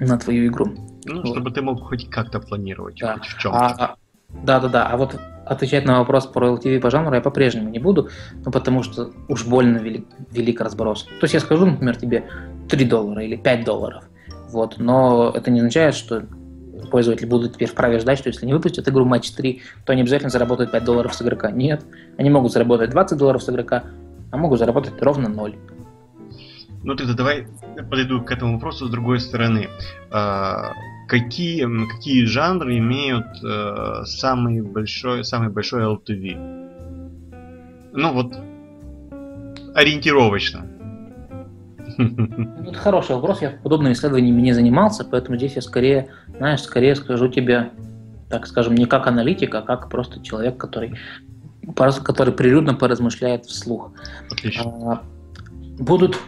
на твою игру. Ну, вот. чтобы ты мог хоть как-то планировать, да. хоть в чем-то. А, да, да, да. А вот отвечать на вопрос про LTV по жанру я по-прежнему не буду, ну, потому что уж больно велик, велик разброс. То есть я скажу, например, тебе 3 доллара или 5 долларов, вот, но это не означает, что пользователи будут теперь вправе ждать, что если не выпустят игру матч 3, то они обязательно заработают 5 долларов с игрока. Нет, они могут заработать 20 долларов с игрока, а могут заработать ровно 0. Ну тогда давай подойду к этому вопросу с другой стороны. А, какие, какие жанры имеют э, самый большой, самый большой LTV? Ну вот, ориентировочно. Ну, это хороший вопрос. Я подобными исследованиями не занимался, поэтому здесь я скорее, знаешь, скорее скажу тебе, так скажем, не как аналитик, а как просто человек, который, который прилюдно поразмышляет вслух. Отлично. А, будут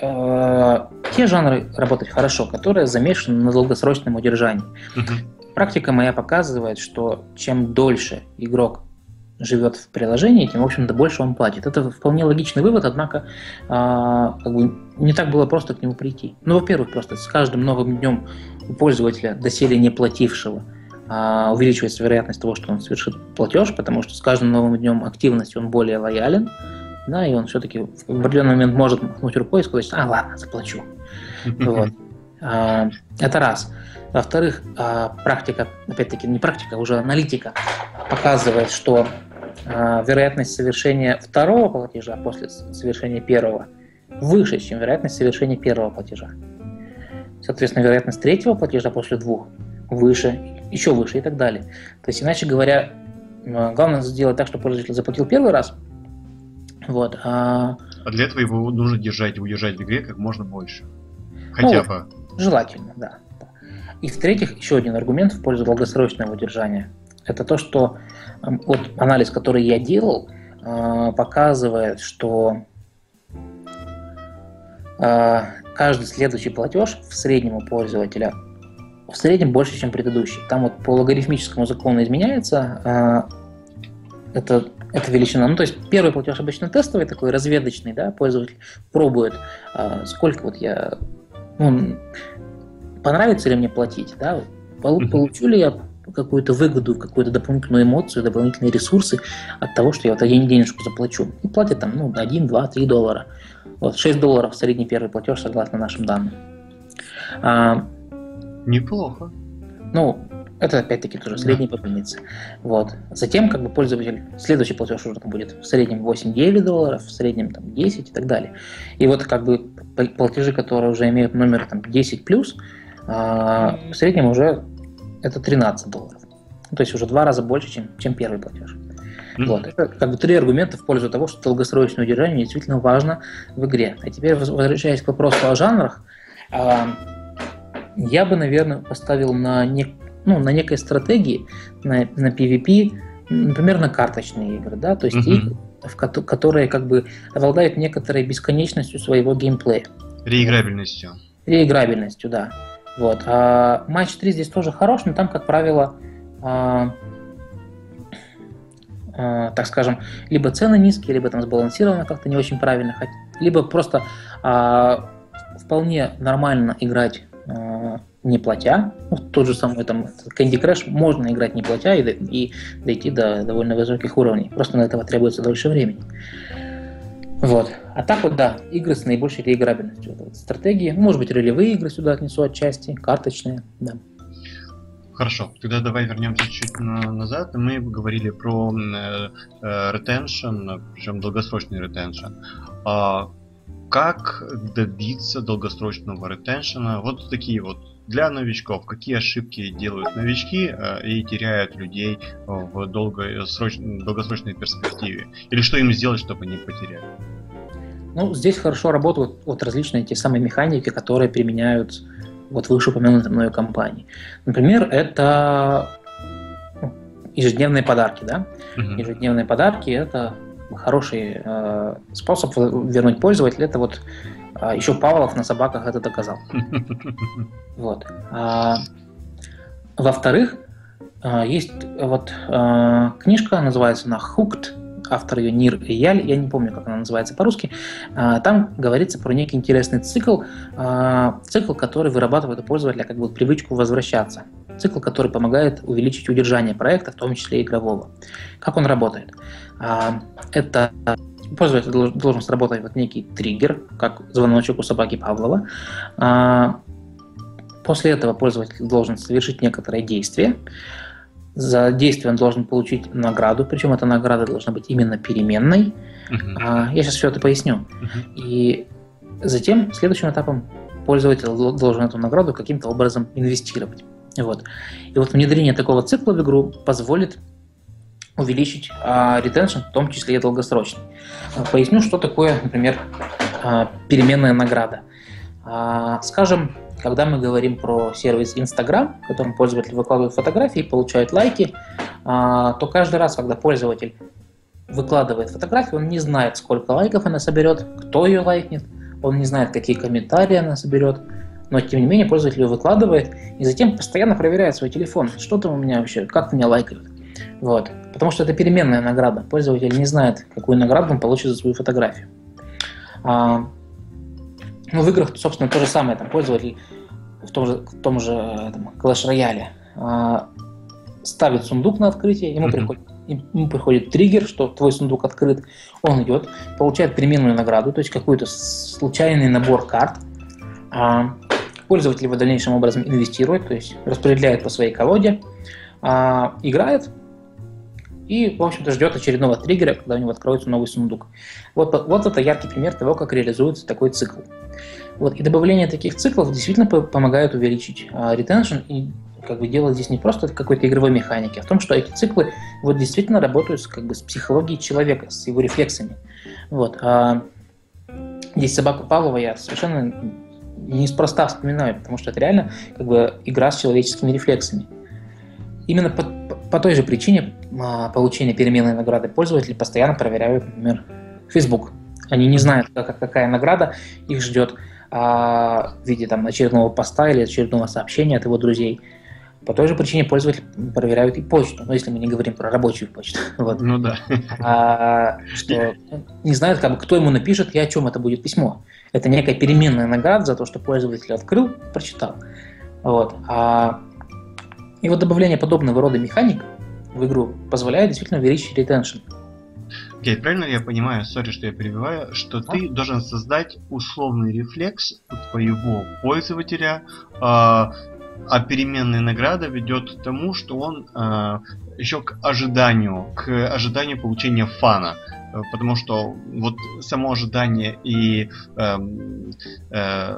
Э, те жанры работать хорошо, которые замешаны на долгосрочном удержании. Угу. Практика моя показывает, что чем дольше игрок живет в приложении, тем, в общем-то, больше он платит. Это вполне логичный вывод, однако а, как бы не так было просто к нему прийти. Ну, во-первых, просто с каждым новым днем у пользователя, доселе не платившего, увеличивается вероятность того, что он совершит платеж, потому что с каждым новым днем активности он более лоялен, да, и он все-таки в определенный момент может махнуть рукой и сказать, а, ладно, заплачу. Вот. А, это раз. Во-вторых, а, практика, опять-таки, не практика, а уже аналитика показывает, что а, вероятность совершения второго платежа после совершения первого выше, чем вероятность совершения первого платежа. Соответственно, вероятность третьего платежа после двух выше, еще выше и так далее. То есть, иначе говоря, главное сделать так, чтобы пользователь заплатил первый раз. Вот, а... а для этого его нужно держать, удержать в игре как можно больше. Хотя ну, бы. Желательно, да. И в-третьих, еще один аргумент в пользу долгосрочного удержания. Это то, что вот анализ, который я делал, а, показывает, что а, каждый следующий платеж в среднем у пользователя в среднем больше, чем предыдущий. Там вот по логарифмическому закону изменяется а, это, эта величина. Ну, то есть первый платеж обычно тестовый, такой разведочный, да, пользователь пробует, сколько вот я, ну, понравится ли мне платить, да, получу ли я какую-то выгоду, какую-то дополнительную эмоцию, дополнительные ресурсы от того, что я вот один денежку заплачу. И платят там ну, 1, 2, 3 доллара. Вот 6 долларов средний первый платеж, согласно нашим данным. Неплохо. Ну, это опять-таки тоже средний да. по больнице. Вот. Затем, как бы пользователь, следующий платеж уже там будет в среднем 8-9 долларов, в среднем там 10 и так далее. И вот как бы платежи, которые уже имеют номер там 10 плюс, а, в среднем уже это 13 долларов. Ну, то есть уже два раза больше, чем, чем первый платеж. Mm-hmm. Вот. Это как бы три аргумента в пользу того, что долгосрочное удержание действительно важно в игре. А теперь, возвращаясь к вопросу о жанрах, а, я бы, наверное, поставил на, не, ну, на некой стратегии, на, на PvP, например, на карточные игры, да, то есть mm-hmm. игры, в ко- которые как бы обладают некоторой бесконечностью своего геймплея. Реиграбельностью. Реиграбельностью, да. Вот. А матч 3 здесь тоже хорош, но там, как правило, а, а, так скажем, либо цены низкие, либо там сбалансировано как-то не очень правильно, либо просто а, вполне нормально играть не платя. Ну, тот же самый там Candy Crush можно играть не платя и, и дойти до довольно высоких уровней. Просто на этого требуется дольше времени. Вот. А так вот, да, игры с наибольшей реиграбельностью. Вот, стратегии, может быть, ролевые игры сюда отнесу отчасти, карточные, да. Хорошо, тогда давай вернемся чуть на, назад. Мы говорили про э, э, retention, причем долгосрочный. А как добиться долгосрочного ретеншена? Вот такие вот для новичков. Какие ошибки делают новички э, и теряют людей в долгосрочной, долгосрочной перспективе? Или что им сделать, чтобы не потерять? Ну, здесь хорошо работают вот различные те самые механики, которые применяют вот вышеупомянутые мною компании. Например, это ну, ежедневные подарки, да? Uh-huh. Ежедневные подарки это хороший э, способ вернуть пользователя. Это вот э, еще Павлов на собаках это доказал. Вот. А, во-вторых, э, есть вот э, книжка, называется она Hooked автор ее Нир Яль, я не помню, как она называется по-русски, а, там говорится про некий интересный цикл, а, цикл, который вырабатывает у пользователя как бы привычку возвращаться, цикл, который помогает увеличить удержание проекта, в том числе игрового. Как он работает? А, это пользователь должен сработать вот некий триггер, как звоночек у собаки Павлова. После этого пользователь должен совершить некоторое действие, за действие он должен получить награду, причем эта награда должна быть именно переменной. Uh-huh. Я сейчас все это поясню. Uh-huh. И затем следующим этапом пользователь должен эту награду каким-то образом инвестировать. Вот. И вот внедрение такого цикла в игру позволит увеличить а, ретеншн, в том числе и долгосрочный. А, поясню, что такое, например, а, переменная награда. Скажем, когда мы говорим про сервис Instagram, в котором пользователь выкладывает фотографии, получает лайки, то каждый раз, когда пользователь выкладывает фотографию, он не знает, сколько лайков она соберет, кто ее лайкнет. он не знает, какие комментарии она соберет, но тем не менее пользователь ее выкладывает и затем постоянно проверяет свой телефон, что там у меня вообще, как меня лайкают. Вот. Потому что это переменная награда. Пользователь не знает, какую награду он получит за свою фотографию. А, ну, в играх, собственно, то же самое. Там пользователь в том же, в том же там, Clash Royale а, ставит сундук на открытие, ему, mm-hmm. приходит, ему приходит триггер, что твой сундук открыт, он идет, получает переменную награду, то есть какой-то случайный набор карт. А, пользователь его дальнейшим образом инвестирует, то есть распределяет по своей колоде, а, играет и, в общем-то, ждет очередного триггера, когда у него откроется новый сундук. Вот, вот это яркий пример того, как реализуется такой цикл. Вот, и добавление таких циклов действительно помогает увеличить а, ретеншн и как бы дело здесь не просто какой-то игровой механики, а в том, что эти циклы вот действительно работают как бы, с психологией человека, с его рефлексами. Вот. А здесь собаку Павлова я совершенно неспроста вспоминаю, потому что это реально как бы игра с человеческими рефлексами. Именно по, по той же причине а, получения переменной награды пользователи постоянно проверяют, например, Facebook. Они не знают, как, какая награда их ждет а, в виде там, очередного поста или очередного сообщения от его друзей. По той же причине пользователи проверяют и почту, ну, если мы не говорим про рабочую почту. Вот. Ну да. А, что не знают, как бы, кто ему напишет и о чем это будет письмо. Это некая переменная награда за то, что пользователь открыл, прочитал. Вот. А, и вот добавление подобного рода механик в игру позволяет действительно увеличить ретеншн. Окей, okay, правильно я понимаю, сори, что я перебиваю, что а? ты должен создать условный рефлекс у твоего пользователя, э, а переменная награда ведет к тому, что он э, еще к ожиданию, к ожиданию получения фана. Э, потому что вот само ожидание и э, э,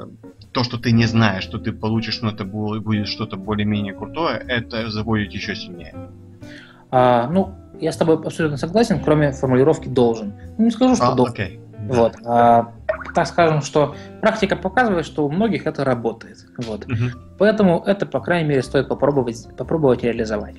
то, что ты не знаешь, что ты получишь, это будет что-то более-менее крутое, это заводит еще сильнее. А, ну, я с тобой абсолютно согласен, кроме формулировки должен. Ну, не скажу, что а, должен. Окей. Вот. А, так скажем, что практика показывает, что у многих это работает. Вот. Угу. Поэтому это, по крайней мере, стоит попробовать, попробовать реализовать.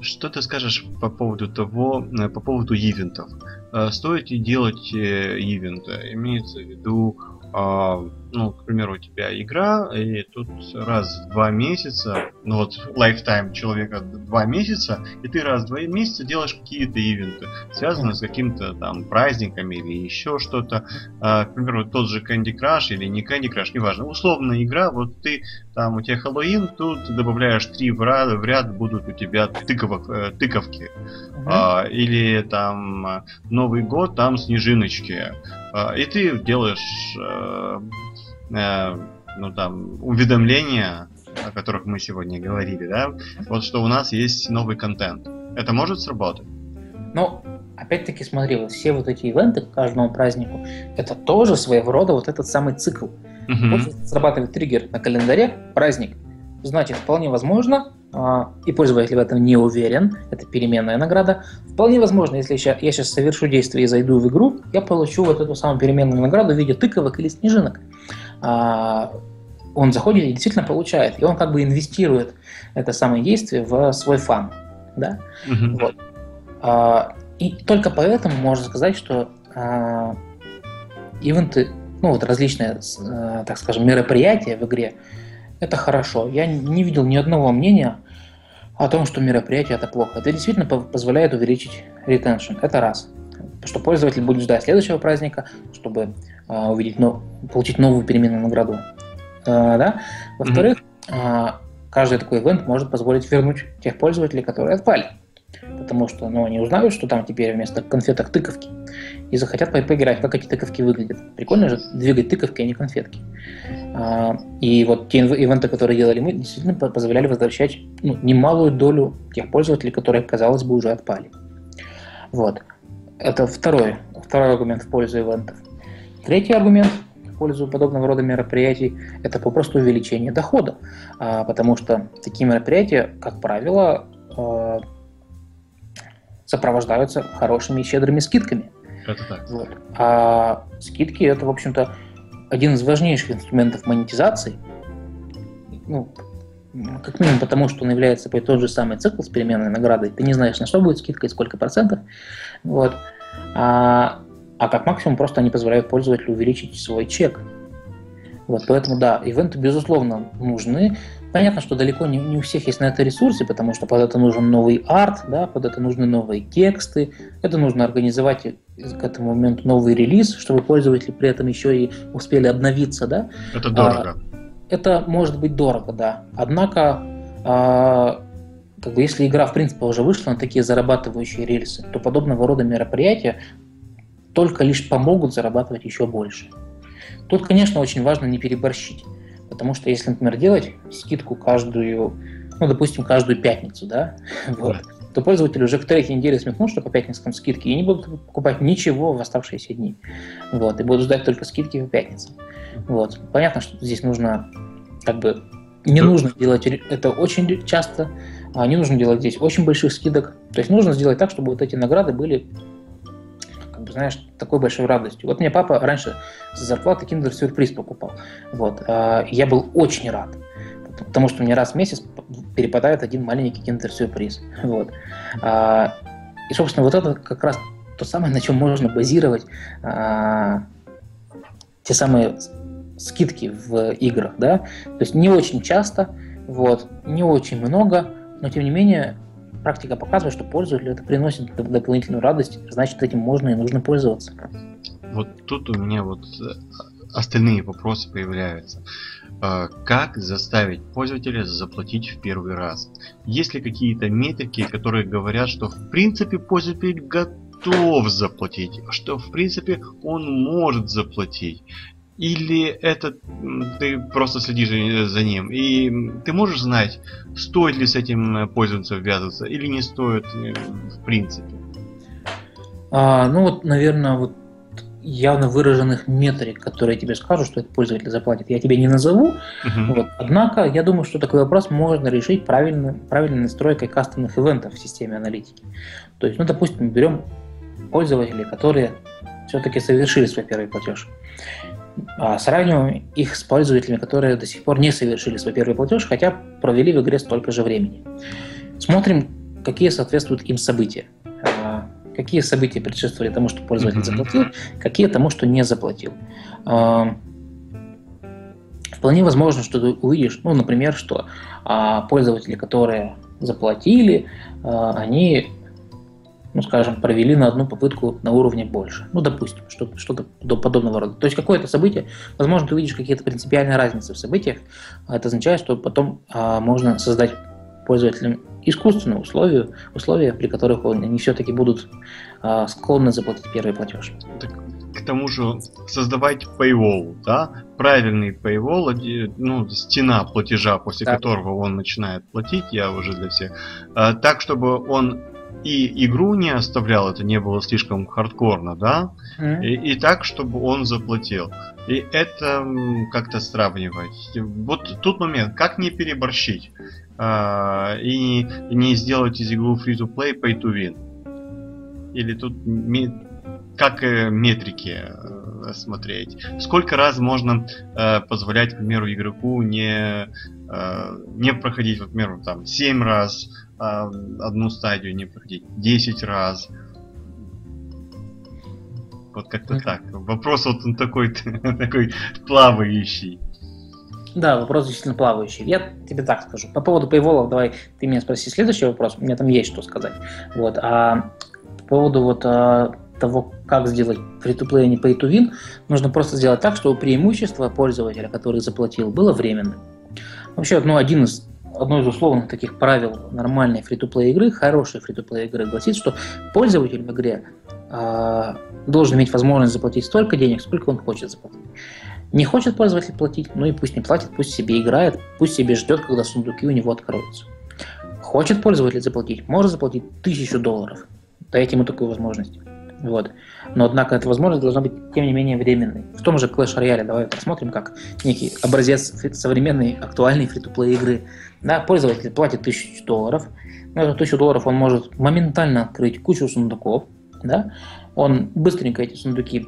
Что ты скажешь по поводу того, э, по поводу ивентов? Э, стоит ли делать э, ивенты? Имеется в виду а, ну, к примеру, у тебя игра, и тут раз в два месяца, ну вот lifetime человека два месяца, и ты раз в два месяца делаешь какие-то ивенты, связанные с каким-то там праздниками или еще что-то. А, к примеру, тот же Candy Crush или не Candy Crush, неважно. Условная игра, вот ты там у тебя Хэллоуин, тут добавляешь три в ряд, в ряд будут у тебя тыковок, э, тыковки. Uh-huh. А, или там Новый год, там снежиночки. А, и ты делаешь э, ну там уведомления, о которых мы сегодня говорили, да, вот что у нас есть новый контент. Это может сработать? Ну, опять-таки смотри, вот все вот эти ивенты к каждому празднику, это тоже своего рода вот этот самый цикл. Угу. Вот срабатывает триггер на календаре, праздник, значит, вполне возможно, а, и пользователь в этом не уверен, это переменная награда, вполне возможно, если я сейчас совершу действие и зайду в игру, я получу вот эту самую переменную награду в виде тыковок или снежинок. А, он заходит и действительно получает, и он как бы инвестирует это самое действие в свой фан. Да? Угу. Вот. А, и только поэтому можно сказать, что ивенты, ну вот различные, так скажем, мероприятия в игре, это хорошо. Я не видел ни одного мнения о том, что мероприятие это плохо. Это действительно позволяет увеличить ретеншн. Это раз. Что пользователь будет ждать следующего праздника, чтобы увидеть, ну, получить новую переменную награду. Э, да? Во-вторых, mm-hmm. каждый такой ивент может позволить вернуть тех пользователей, которые отпали потому что ну, они узнают, что там теперь вместо конфеток тыковки, и захотят поиграть, как эти тыковки выглядят. Прикольно же двигать тыковки, а не конфетки. А, и вот те ивенты, которые делали мы, действительно позволяли возвращать ну, немалую долю тех пользователей, которые, казалось бы, уже отпали. Вот. Это второй, второй аргумент в пользу ивентов. Третий аргумент в пользу подобного рода мероприятий – это попросту увеличение дохода, а, потому что такие мероприятия, как правило, а, сопровождаются хорошими и щедрыми скидками. Это так. Вот. А скидки это, в общем-то, один из важнейших инструментов монетизации. Ну, как минимум потому, что он является собой тот же самый цикл с переменной наградой. Ты не знаешь, на что будет скидка и сколько процентов. Вот. А, а как максимум просто они позволяют пользователю увеличить свой чек. Вот, поэтому да, ивенты, безусловно, нужны. Понятно, что далеко не, не у всех есть на это ресурсы, потому что под это нужен новый арт, да, под это нужны новые тексты, это нужно организовать к этому моменту новый релиз, чтобы пользователи при этом еще и успели обновиться, да. Это дорого. А, это может быть дорого, да. Однако, а, как бы если игра в принципе уже вышла на такие зарабатывающие рельсы, то подобного рода мероприятия только лишь помогут зарабатывать еще больше. Тут, конечно, очень важно не переборщить, потому что если, например, делать скидку каждую, ну, допустим, каждую пятницу, да, вот, то пользователи уже к третьей неделе смекнут, что по пятницам скидки, и не будут покупать ничего в оставшиеся дни. Вот, и будут ждать только скидки по пятницам. Вот. Понятно, что здесь нужно как бы не нужно делать это очень часто, а не нужно делать здесь очень больших скидок. То есть нужно сделать так, чтобы вот эти награды были знаешь, такой большой радостью. Вот мне папа раньше за зарплаты Kinder сюрприз покупал. Вот. А, я был очень рад, потому что мне раз в месяц перепадает один маленький Kinder сюрприз. Вот. А, и, собственно, вот это как раз то самое, на чем можно базировать а, те самые скидки в играх, да, то есть не очень часто, вот, не очень много, но тем не менее практика показывает, что пользователю это приносит дополнительную радость, значит, этим можно и нужно пользоваться. Вот тут у меня вот э, остальные вопросы появляются. А, как заставить пользователя заплатить в первый раз? Есть ли какие-то метрики, которые говорят, что в принципе пользователь готов заплатить, что в принципе он может заплатить? Или это ты просто следишь за ним? И ты можешь знать, стоит ли с этим э, пользоваться ввязываться или не стоит э, в принципе? А, ну вот, наверное, вот явно выраженных метрик, которые тебе скажут, что этот пользователь заплатит, я тебе не назову. Uh-huh. Вот. Однако, я думаю, что такой вопрос можно решить правильно, правильной настройкой кастомных ивентов в системе аналитики. То есть, ну, допустим, берем пользователей, которые все-таки совершили свой первый платеж. А сравниваем их с пользователями, которые до сих пор не совершили свой первый платеж, хотя провели в игре столько же времени. Смотрим, какие соответствуют им события. А, какие события предшествовали тому, что пользователь заплатил, какие тому, что не заплатил. А, вполне возможно, что ты увидишь, ну, например, что пользователи, которые заплатили, они ну, скажем, провели на одну попытку на уровне больше. Ну, допустим, что-то что подобного рода. То есть какое-то событие, возможно, ты увидишь какие-то принципиальные разницы в событиях, а это означает, что потом а, можно создать пользователям искусственные условия, условия, при которых они все-таки будут а, склонны заплатить первый платеж. Так, к тому же создавать paywall, да, правильный paywall, ну, стена платежа, после да. которого он начинает платить, я уже для всех, а, так, чтобы он и игру не оставлял, это не было слишком хардкорно, да, mm-hmm. и, и так, чтобы он заплатил. И это как-то сравнивать. Вот тут момент, как не переборщить а, и не сделать из игру free-to-play pay-to-win. Или тут как э, метрики э, смотреть. Сколько раз можно э, позволять, к примеру, игроку не, э, не проходить, вот, к примеру, там, 7 раз, одну стадию не проходить 10 раз. Вот как-то так. Вопрос вот он такой, такой плавающий. Да, вопрос действительно плавающий. Я тебе так скажу. По поводу пейволов, давай ты меня спроси следующий вопрос. У меня там есть что сказать. Вот. А по поводу вот а, того, как сделать free-to-play, а не pay-to-win, нужно просто сделать так, чтобы преимущество пользователя, который заплатил, было временным. Вообще, ну, один из одно из условных таких правил нормальной фри-то-плей игры, хорошей фри-то-плей игры гласит, что пользователь в игре э, должен иметь возможность заплатить столько денег, сколько он хочет заплатить. Не хочет пользователь платить, ну и пусть не платит, пусть себе играет, пусть себе ждет, когда сундуки у него откроются. Хочет пользователь заплатить, может заплатить тысячу долларов. Дайте ему такую возможность. Вот. Но, однако, эта возможность должна быть, тем не менее, временной. В том же Clash Royale давай посмотрим, как некий образец современной актуальной фри-то-плей игры. Да, пользователь платит 1000 долларов. На эту 1000 долларов он может моментально открыть кучу сундуков. Да? Он быстренько эти сундуки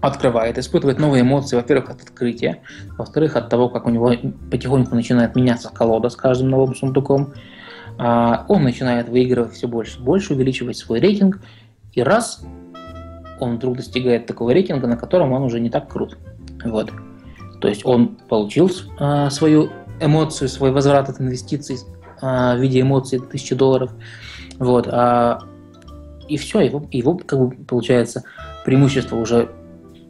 открывает, испытывает новые эмоции, во-первых, от открытия, во-вторых, от того, как у него потихоньку начинает меняться колода с каждым новым сундуком. А, он начинает выигрывать все больше и больше, увеличивать свой рейтинг, и раз он вдруг достигает такого рейтинга, на котором он уже не так крут. Вот. То есть он получил э, свою эмоцию, свой возврат от инвестиций э, в виде эмоций 1000 долларов. Вот. А, и все, его, его как бы, получается преимущество уже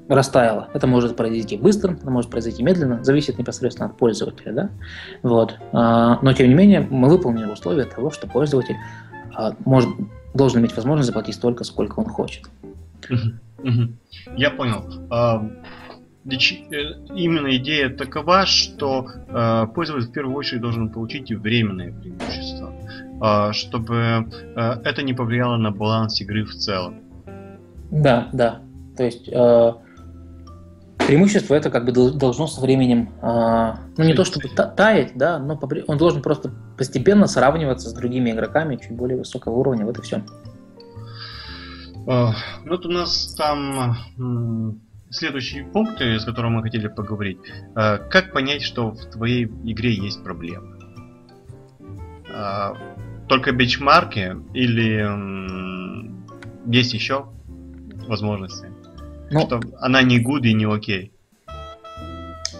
растаяло. Это может произойти быстро, это может произойти медленно, зависит непосредственно от пользователя. Да? Вот. А, но тем не менее мы выполнили условия того, что пользователь а, может, должен иметь возможность заплатить столько, сколько он хочет. Я понял. Э, именно идея такова, что пользователь в первую очередь должен получить временное преимущество, чтобы э, это не повлияло на баланс игры в целом. Да, да. То есть э, преимущество это как бы должно со временем, э, ну не то чтобы таять, да, но он должен просто постепенно сравниваться с другими игроками чуть более высокого уровня. Вот и все. Э, вот у нас там следующий пункт, с которым мы хотели поговорить. Э, как понять, что в твоей игре есть проблемы? Э, только бенчмарки или есть еще возможности. Ну, что она не good и не окей.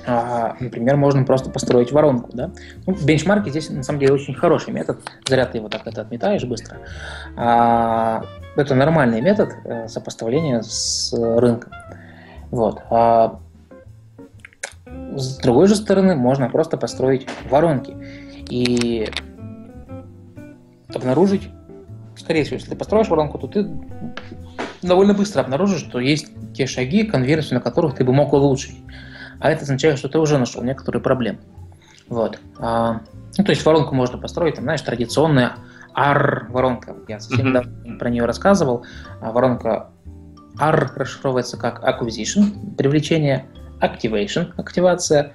А, например, можно просто построить воронку. Да? Ну, бенчмарки здесь на самом деле очень хороший метод. Зря ты его так это отметаешь быстро. А, это нормальный метод э, сопоставления с рынком. Вот. А, с другой же стороны, можно просто построить воронки и обнаружить, скорее всего, если ты построишь воронку, то ты довольно быстро обнаружишь, что есть те шаги, конверсию на которых ты бы мог улучшить. А это означает, что ты уже нашел некоторые проблемы. Вот. А, ну, то есть воронку можно построить, там, знаешь, традиционная R-воронка. Я совсем недавно mm-hmm. про нее рассказывал. А воронка R расшифровывается как acquisition, привлечение, activation, активация,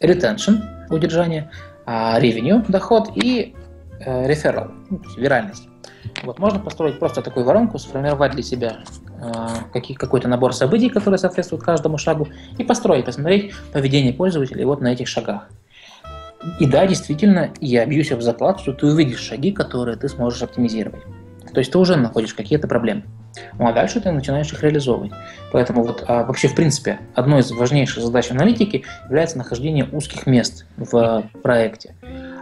retention, удержание, а revenue, доход и э, referral, ну, виральность. Вот можно построить просто такую воронку, сформировать для себя э, какой-то набор событий, которые соответствуют каждому шагу, и построить, посмотреть поведение пользователей вот на этих шагах. И да, действительно, я бьюсь об заклад, что ты увидишь шаги, которые ты сможешь оптимизировать. То есть ты уже находишь какие-то проблемы. Ну а дальше ты начинаешь их реализовывать. Поэтому вот а, вообще, в принципе, одной из важнейших задач аналитики является нахождение узких мест в проекте.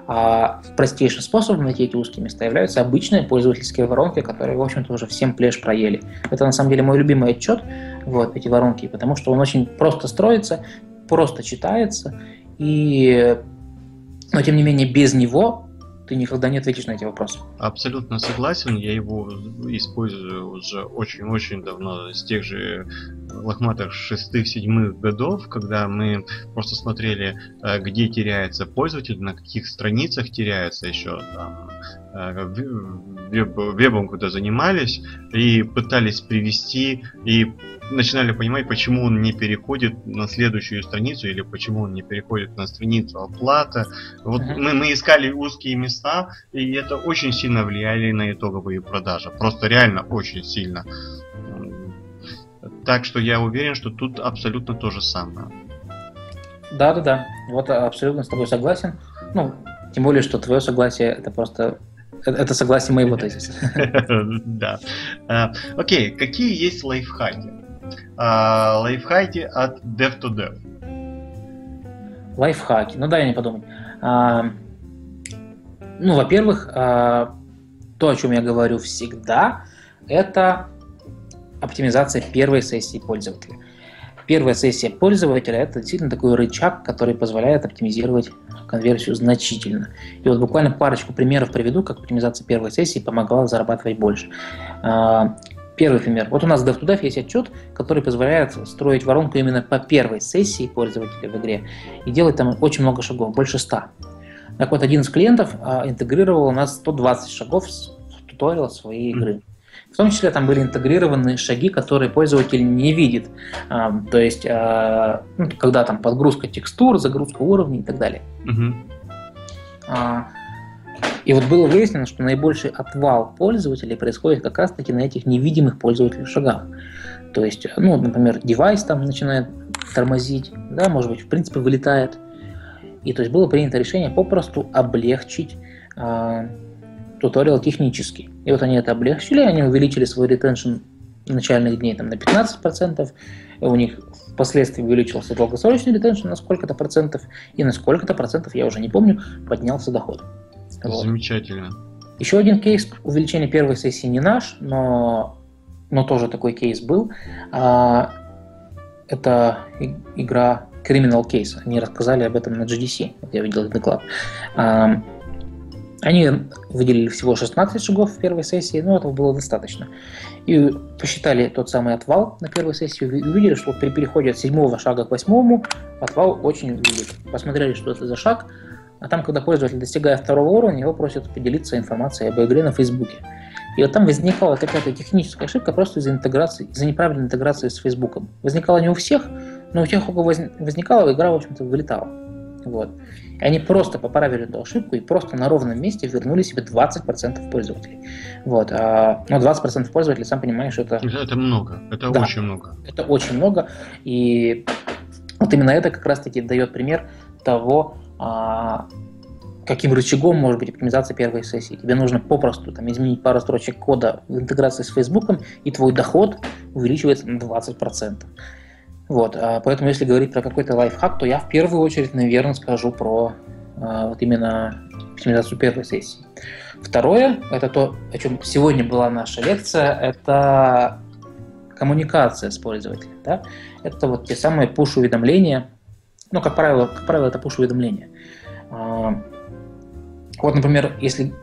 А простейшим способом найти эти узкие места являются обычные пользовательские воронки, которые, в общем-то, уже всем плешь проели. Это, на самом деле, мой любимый отчет, вот, эти воронки, потому что он очень просто строится, просто читается, и, но, тем не менее, без него ты никогда не ответишь на эти вопросы. Абсолютно согласен, я его использую уже очень-очень давно, с тех же лохматых шестых-седьмых годов, когда мы просто смотрели, э, где теряется пользователь, на каких страницах теряется еще там, вебом куда занимались и пытались привести и начинали понимать, почему он не переходит на следующую страницу или почему он не переходит на страницу оплата. Вот uh-huh. мы, мы искали узкие места, и это очень сильно влияли на итоговые продажи. Просто реально очень сильно. Так что я уверен, что тут абсолютно то же самое. Да, да, да. Вот абсолютно с тобой согласен. Ну, тем более, что твое согласие это просто это согласие моего тезиса. Да. А, окей, какие есть лайфхаки? А, лайфхаки от Dev to Dev. Лайфхаки. Ну да, я не подумать. А, ну, во-первых, то, о чем я говорю всегда, это оптимизация первой сессии пользователя. Первая сессия пользователя – это действительно такой рычаг, который позволяет оптимизировать конверсию значительно. И вот буквально парочку примеров приведу, как оптимизация первой сессии помогала зарабатывать больше. А, первый пример. Вот у нас в DevToDev есть отчет, который позволяет строить воронку именно по первой сессии пользователя в игре и делать там очень много шагов, больше 100. Так вот, один из клиентов а, интегрировал у нас 120 шагов в туториал своей игры. В том числе там были интегрированы шаги, которые пользователь не видит. А, то есть, а, ну, когда там подгрузка текстур, загрузка уровней и так далее. Угу. А, и вот было выяснено, что наибольший отвал пользователей происходит как раз-таки на этих невидимых пользователей шагах. То есть, ну, например, девайс там начинает тормозить, да, может быть, в принципе, вылетает. И то есть было принято решение попросту облегчить туториал технический. И вот они это облегчили, они увеличили свой ретеншн начальных дней там, на 15%, у них впоследствии увеличился долгосрочный ретеншн на сколько-то процентов, и на сколько-то процентов, я уже не помню, поднялся доход. Вот. Замечательно. Еще один кейс увеличения первой сессии не наш, но, но тоже такой кейс был. А, это игра Criminal Case. Они рассказали об этом на GDC. Я видел этот доклад. А, они выделили всего 16 шагов в первой сессии, но этого было достаточно. И посчитали тот самый отвал на первой сессии и увидели, что при переходе от седьмого шага к восьмому отвал очень велик. Посмотрели, что это за шаг, а там, когда пользователь достигает второго уровня, его просят поделиться информацией об игре на Фейсбуке. И вот там возникала какая-то техническая ошибка просто из-за интеграции, из-за неправильной интеграции с Фейсбуком. Возникала не у всех, но у тех, у кого возникала, игра, в общем-то, вылетала. Вот. И они просто поправили эту ошибку и просто на ровном месте вернули себе 20% пользователей. Вот. А, ну, 20% пользователей, сам понимаешь, это... Это много, это да, очень много. Это очень много, и вот именно это как раз-таки дает пример того, а, каким рычагом может быть оптимизация первой сессии. Тебе нужно попросту там, изменить пару строчек кода в интеграции с Фейсбуком, и твой доход увеличивается на 20%. Вот, а, поэтому если говорить про какой-то лайфхак, то я в первую очередь, наверное, скажу про а, вот именно оптимизацию первой сессии. Второе, это то, о чем сегодня была наша лекция, это коммуникация с пользователем. Да? Это вот те самые push-уведомления, ну, как правило, как правило, это push-уведомления. А, вот, например, если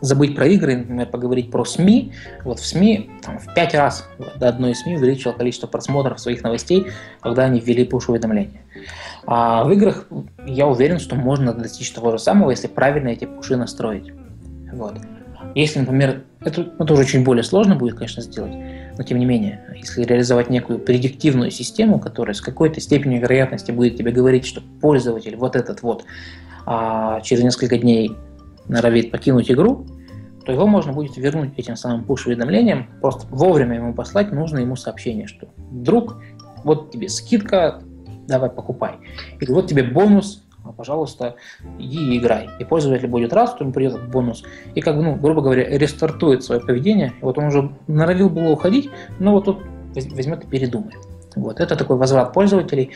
забыть про игры, например, поговорить про СМИ, вот в СМИ там, в пять раз до одной СМИ увеличило количество просмотров своих новостей, когда они ввели пуш-уведомления. А в играх я уверен, что можно достичь того же самого, если правильно эти пуши настроить. Вот. Если, например, это, это уже чуть более сложно будет, конечно, сделать, но тем не менее, если реализовать некую предиктивную систему, которая с какой-то степенью вероятности будет тебе говорить, что пользователь вот этот вот а через несколько дней норовит покинуть игру, то его можно будет вернуть этим самым push-уведомлением, просто вовремя ему послать нужно ему сообщение, что друг, вот тебе скидка, давай покупай. Или вот тебе бонус, а, пожалуйста, иди и играй. И пользователь будет рад, что ему придет бонус, и как бы, ну, грубо говоря, рестартует свое поведение. И вот он уже норовил было уходить, но вот тут возьмет и передумает. Вот, это такой возврат пользователей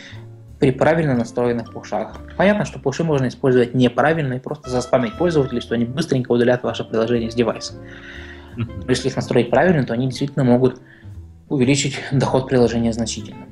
при правильно настроенных пушах. Понятно, что пуши можно использовать неправильно и просто заспамить пользователей, что они быстренько удалят ваше приложение с девайса. Но если их настроить правильно, то они действительно могут увеличить доход приложения значительно.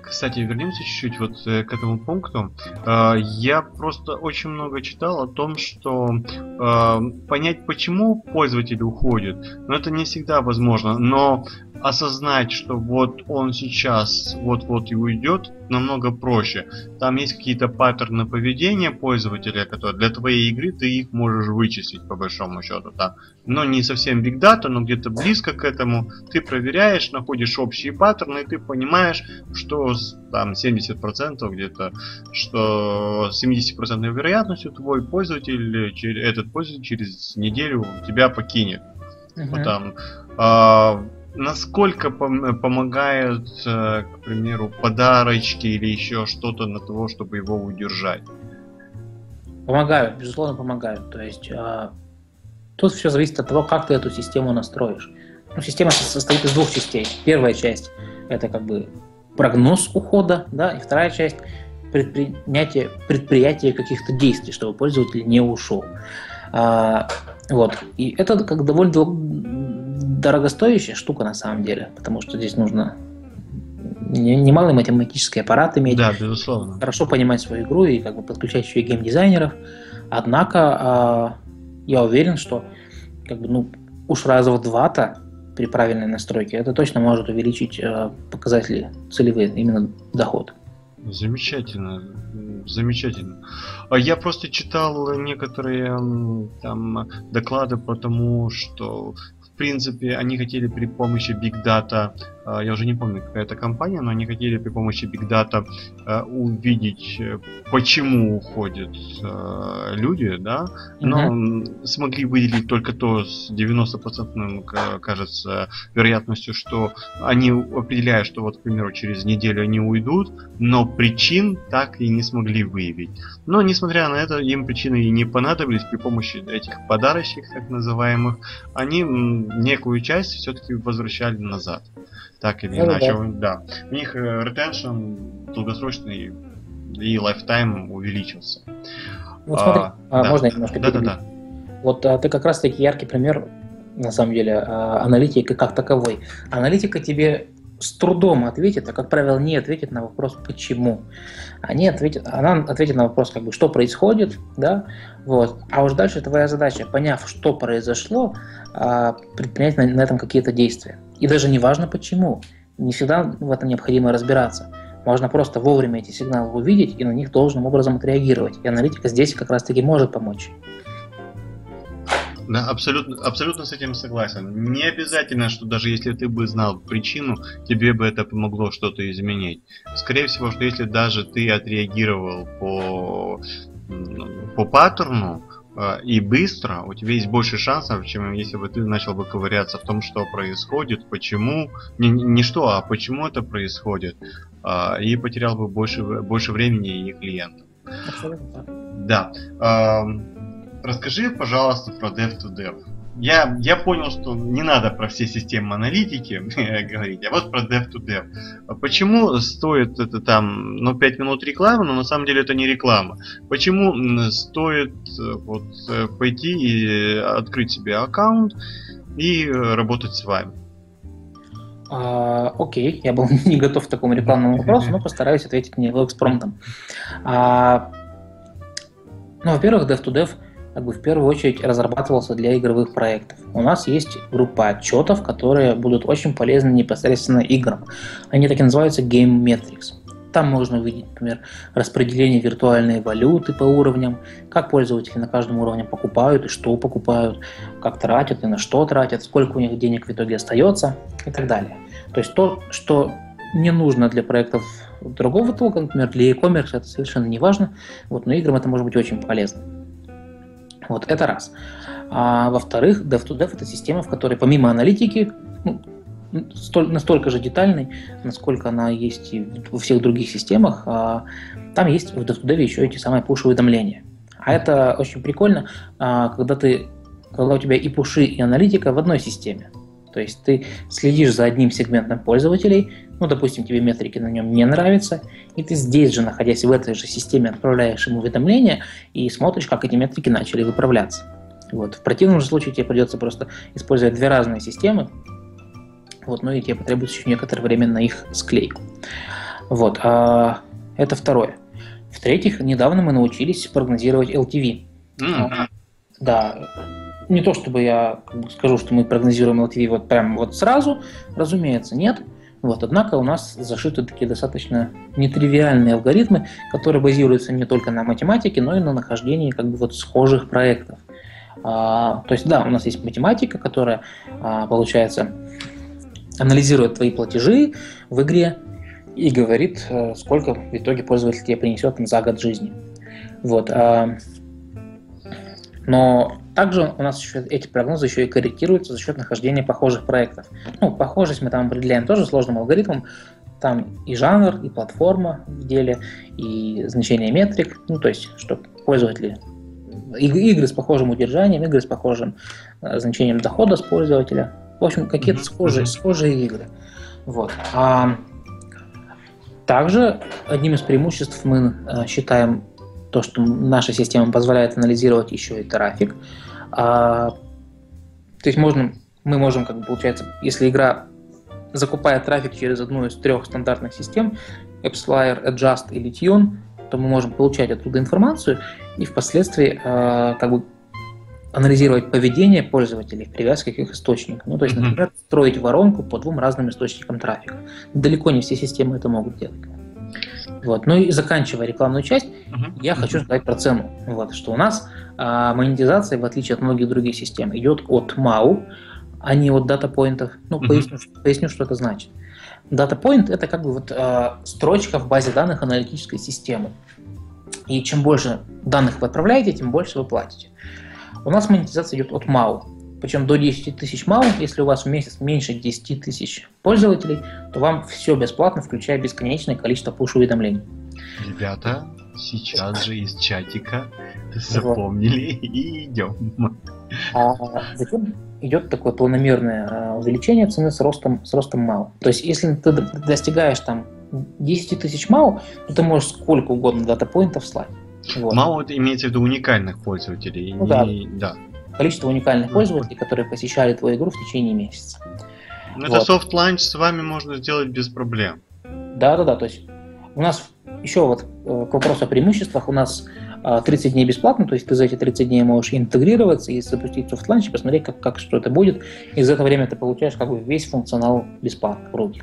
Кстати, вернемся чуть-чуть вот э, к этому пункту. Э, я просто очень много читал о том, что э, понять, почему пользователь уходит, но это не всегда возможно. Но осознать, что вот он сейчас вот-вот и уйдет, намного проще. Там есть какие-то паттерны поведения пользователя, которые для твоей игры ты их можешь вычислить по большому счету. Там. Но не совсем big data, но где-то близко к этому. Ты проверяешь, находишь общие паттерны, и ты понимаешь, что там 70% где-то, что с 70% вероятностью твой пользователь, этот пользователь через неделю тебя покинет. Uh-huh. Вот там, а, насколько пом- помогают, э, к примеру, подарочки или еще что-то на того, чтобы его удержать? Помогают, безусловно, помогают. То есть э, тут все зависит от того, как ты эту систему настроишь. Ну, система состоит из двух частей. Первая часть это как бы прогноз ухода, да, и вторая часть предпринятие предприятия каких-то действий, чтобы пользователь не ушел. А, вот. И это как довольно дорогостоящая штука на самом деле, потому что здесь нужно немалый математический аппарат иметь. Да, безусловно. Хорошо понимать свою игру и как бы подключать еще и геймдизайнеров. Однако э, я уверен, что как бы, ну, уж раза в два-то при правильной настройке это точно может увеличить э, показатели целевые, именно доход. Замечательно, замечательно. А я просто читал некоторые там доклады по тому, что в принципе, они хотели при помощи Big Data я уже не помню, какая это компания, но они хотели при помощи Big Data э, увидеть, почему уходят люди, да, но mm-hmm. смогли выделить только то с 90% кажется вероятностью, что они определяют, что вот, к примеру, через неделю они уйдут, но причин так и не смогли выявить. Но, несмотря на это, им причины и не понадобились при помощи этих подарочек, так называемых, они некую часть все-таки возвращали назад. Так или ну, иначе. Да. да. У них retention долгосрочный и lifetime увеличился. Вот смотри, а, а, да. можно немножко да, да, да. Вот а, ты как раз таки яркий пример, на самом деле, а, аналитики как таковой. Аналитика тебе с трудом ответит, а как правило не ответит на вопрос почему. Они ответят, она ответит на вопрос как бы что происходит, да, вот. А уж дальше твоя задача, поняв, что произошло, а, предпринять на, на этом какие-то действия. И даже не важно почему. Не всегда в этом необходимо разбираться. Можно просто вовремя эти сигналы увидеть и на них должным образом отреагировать. И аналитика здесь как раз-таки может помочь. Да, абсолютно, абсолютно с этим согласен. Не обязательно, что даже если ты бы знал причину, тебе бы это помогло что-то изменить. Скорее всего, что если даже ты отреагировал по, по паттерну, и быстро, у тебя есть больше шансов, чем если бы ты начал бы ковыряться в том, что происходит, почему, не, не что, а почему это происходит, э, и потерял бы больше, больше времени и клиентов. Абсолютно. Да. Расскажи, пожалуйста, про Dev2Dev. Я, я понял, что не надо про все системы аналитики говорить, а вот про Dev2Dev. Почему стоит это там, ну, 5 минут рекламы, но на самом деле это не реклама. Почему стоит э, вот э, пойти и открыть себе аккаунт и работать с вами? А, окей, я был не готов к такому рекламному вопросу, но постараюсь ответить не экспромтом. А, ну, во-первых, Dev2Dev – как бы в первую очередь разрабатывался для игровых проектов. У нас есть группа отчетов, которые будут очень полезны непосредственно играм. Они так и называются Game Metrics. Там можно увидеть, например, распределение виртуальной валюты по уровням, как пользователи на каждом уровне покупают и что покупают, как тратят и на что тратят, сколько у них денег в итоге остается и так далее. То есть то, что не нужно для проектов другого толка, например, для e-commerce это совершенно не важно, вот, но играм это может быть очень полезно. Вот это раз. А во-вторых, Dev2Dev это система, в которой помимо аналитики, ну, столь, настолько же детальной, насколько она есть и во всех других системах, а, там есть в Dev2Dev еще эти самые push-уведомления. А это очень прикольно, а, когда ты когда у тебя и пуши, и аналитика в одной системе. То есть ты следишь за одним сегментом пользователей, ну, допустим, тебе метрики на нем не нравятся, и ты здесь же, находясь в этой же системе, отправляешь ему уведомления и смотришь, как эти метрики начали выправляться. Вот. В противном же случае тебе придется просто использовать две разные системы, вот, ну и тебе потребуется еще некоторое время на их склейку. Вот, а, это второе. В-третьих, недавно мы научились прогнозировать LTV. Mm-hmm. Да, не то чтобы я скажу, что мы прогнозируем LTV вот прям вот сразу, разумеется, нет. Вот, однако у нас зашиты такие достаточно нетривиальные алгоритмы, которые базируются не только на математике, но и на нахождении как бы вот схожих проектов. А, то есть, да, у нас есть математика, которая, а, получается, анализирует твои платежи в игре и говорит, а, сколько в итоге пользователь тебе принесет за год жизни. Вот. А, но также у нас еще эти прогнозы еще и корректируются за счет нахождения похожих проектов. Ну, похожесть мы там определяем тоже сложным алгоритмом. Там и жанр, и платформа в деле, и значение метрик. Ну, то есть, чтобы пользователи игры с похожим удержанием, игры с похожим э, значением дохода с пользователя. В общем, какие-то mm-hmm. схожие, схожие игры. Вот. А также одним из преимуществ мы э, считаем то, что наша система позволяет анализировать еще и трафик. А, то есть можно, мы можем, как бы, получается, если игра закупает трафик через одну из трех стандартных систем, AppsFlyer, Adjust или Tune, то мы можем получать оттуда информацию и впоследствии э, как бы анализировать поведение пользователей в привязке к их источникам. Ну, то есть, например, строить воронку по двум разным источникам трафика. Далеко не все системы это могут делать. Вот. Ну и заканчивая рекламную часть, uh-huh. я хочу сказать про цену. Вот, что у нас а, монетизация, в отличие от многих других систем, идет от MAU, а не от дата-поинтов. Ну, uh-huh. поясню, поясню, что это значит. Point это как бы вот э, строчка в базе данных аналитической системы. И чем больше данных вы отправляете, тем больше вы платите. У нас монетизация идет от MAU. Причем до 10 тысяч MAU, если у вас в месяц меньше 10 тысяч пользователей, то вам все бесплатно, включая бесконечное количество пуш-уведомлений. Ребята, сейчас же из чатика запомнили и идем. А затем идет такое планомерное а, увеличение цены с ростом, с ростом МАУ. То есть, если ты достигаешь там 10 тысяч МАУ, то ты можешь сколько угодно дата-поинтов слать. Вот. МАУ это имеется в виду уникальных пользователей. Ну, не... да. да. Количество уникальных пользователей, которые посещали твою игру в течение месяца. Ну, вот. это soft launch с вами можно сделать без проблем. Да, да, да. То есть у нас еще вот э, к вопросу о преимуществах, у нас 30 а, дней бесплатно, то есть ты за эти 30 дней можешь интегрироваться и запустить soft launch, посмотреть, как, как что это будет, и за это время ты получаешь как бы весь функционал бесплатно в руки.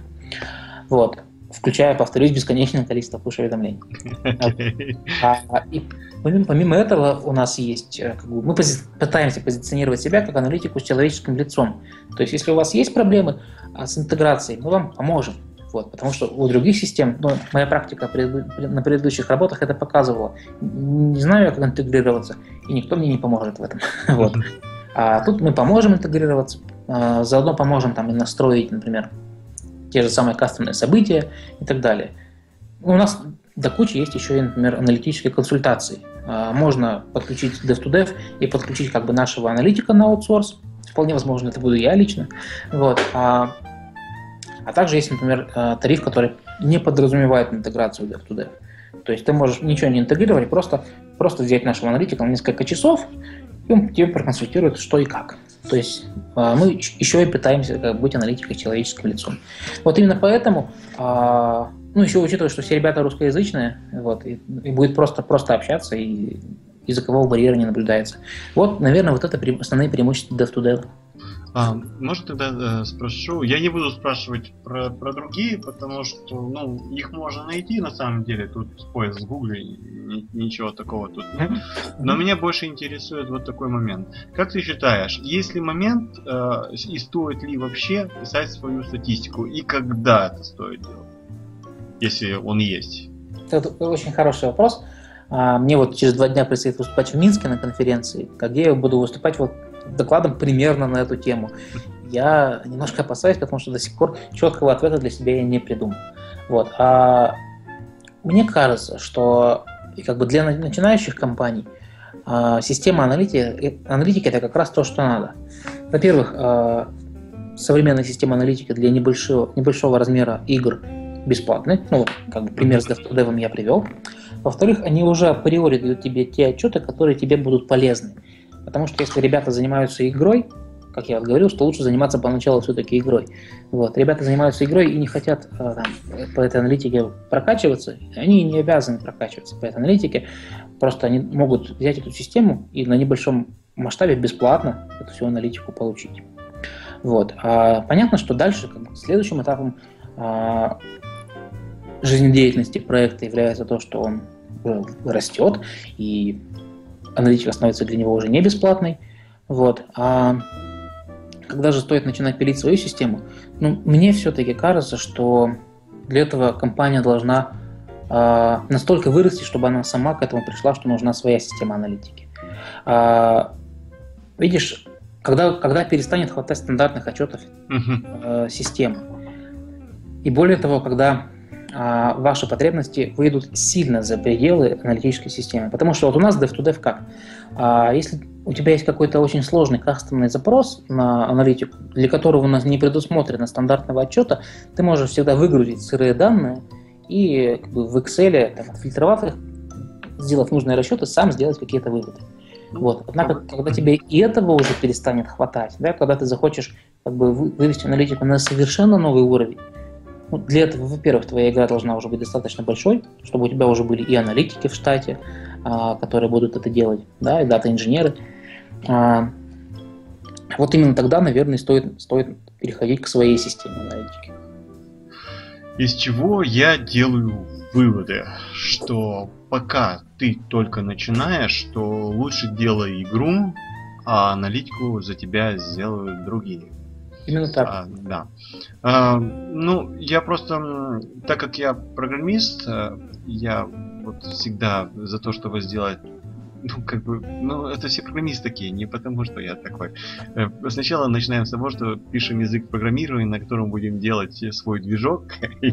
Вот. Включая, повторюсь, бесконечное количество push-уведомлений. Okay. А, а, и помимо, помимо этого у нас есть, э, как бы, мы пози пытаемся позиционировать себя как аналитику с человеческим лицом. То есть, если у вас есть проблемы а, с интеграцией, мы вам поможем. Вот, потому что у других систем, ну, моя практика на предыдущих работах это показывала. Не знаю, как интегрироваться, и никто мне не поможет в этом. вот. А тут мы поможем интегрироваться, а, заодно поможем там и настроить, например, те же самые кастомные события и так далее. У нас до кучи есть еще например, аналитические консультации. А, можно подключить dev-to-dev и подключить как бы нашего аналитика на аутсорс. Вполне возможно, это буду я лично. Вот. А а также есть, например, э, тариф, который не подразумевает интеграцию dev to dev. То есть ты можешь ничего не интегрировать, просто, просто взять нашего аналитика на несколько часов, и он тебе проконсультирует, что и как. То есть э, мы еще и пытаемся быть аналитикой человеческим лицом. Вот именно поэтому, э, ну еще учитывая, что все ребята русскоязычные, вот, и, и будет просто, просто общаться, и языкового барьера не наблюдается. Вот, наверное, вот это основные преимущества dev-to-dev. А, может тогда э, спрошу? Я не буду спрашивать про, про другие, потому что ну, их можно найти на самом деле. Тут поиск с ни, ничего такого тут нет. Но меня больше интересует вот такой момент. Как ты считаешь, есть ли момент э, и стоит ли вообще писать свою статистику? И когда это стоит делать? Если он есть. Это очень хороший вопрос. А, мне вот через два дня предстоит выступать в Минске на конференции, где я буду выступать вот докладом примерно на эту тему. Я немножко опасаюсь, потому что до сих пор четкого ответа для себя я не придумал. Вот. А мне кажется, что как бы для начинающих компаний а, система аналитики, аналитики это как раз то, что надо. Во-первых, а, современная система аналитики для небольшого, небольшого размера игр бесплатны. Ну, как бы пример с DevToDev я привел. Во-вторых, они уже априори дают тебе те отчеты, которые тебе будут полезны. Потому что если ребята занимаются игрой, как я вот говорил, что лучше заниматься поначалу все-таки игрой. Вот. Ребята занимаются игрой и не хотят э, там, по этой аналитике прокачиваться, они не обязаны прокачиваться по этой аналитике, просто они могут взять эту систему и на небольшом масштабе бесплатно эту всю аналитику получить. Вот. А понятно, что дальше как следующим этапом а, жизнедеятельности проекта является то, что он э, растет, и аналитика становится для него уже не бесплатной. Вот. А когда же стоит начинать пилить свою систему? Ну, мне все-таки кажется, что для этого компания должна э, настолько вырасти, чтобы она сама к этому пришла, что нужна своя система аналитики. Э, видишь, когда, когда перестанет хватать стандартных отчетов э, системы, и более того, когда ваши потребности выйдут сильно за пределы аналитической системы. Потому что вот у нас dev-to-dev как? А, если у тебя есть какой-то очень сложный кастомный запрос на аналитику, для которого у нас не предусмотрено стандартного отчета, ты можешь всегда выгрузить сырые данные и как бы, в Excel, там, отфильтровав их, сделав нужные расчеты, сам сделать какие-то выводы. Вот. Однако, когда тебе и этого уже перестанет хватать, да, когда ты захочешь как бы, вывести аналитику на совершенно новый уровень, ну, для этого, во-первых, твоя игра должна уже быть достаточно большой, чтобы у тебя уже были и аналитики в штате, а, которые будут это делать, да, и дата-инженеры. А, вот именно тогда, наверное, стоит, стоит переходить к своей системе аналитики. Из чего я делаю выводы, что пока ты только начинаешь, что лучше делай игру, а аналитику за тебя сделают другие. Именно так. А, да. А, ну, я просто, так как я программист, э, я вот всегда за то, чтобы сделать ну, как бы, ну, это все программисты такие, не потому что я такой. Э, сначала начинаем с того, что пишем язык программирования, на котором будем делать свой движок.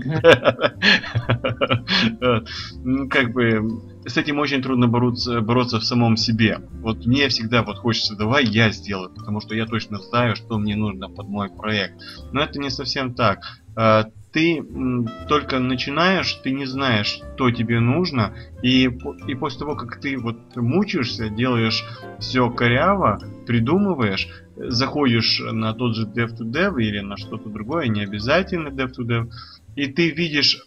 Ну, как бы, с этим очень трудно бороться, бороться в самом себе. Вот мне всегда вот хочется, давай я сделаю, потому что я точно знаю, что мне нужно под мой проект. Но это не совсем так а, ты только начинаешь, ты не знаешь, что тебе нужно, и, и после того, как ты вот мучаешься, делаешь все коряво, придумываешь, заходишь на тот же dev-to-dev или на что-то другое, не обязательно dev-to-dev, и ты видишь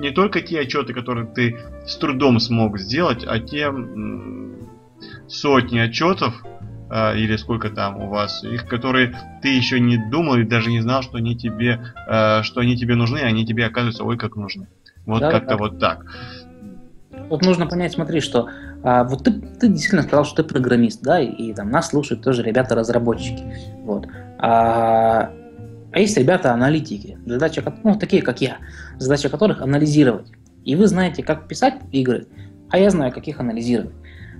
не только те отчеты, которые ты с трудом смог сделать, а те сотни отчетов, э, или сколько там у вас, их, которые ты еще не думал и даже не знал, что они тебе, э, что они тебе нужны, а они тебе оказываются, ой, как нужны. Вот да, как-то да. вот так. Вот нужно понять, смотри, что а, вот ты, ты действительно сказал, что ты программист, да, и, и там нас слушают тоже ребята-разработчики. Вот. А, а есть ребята-аналитики, задача, ну, такие, как я, задача которых анализировать. И вы знаете, как писать игры, а я знаю, как их анализировать.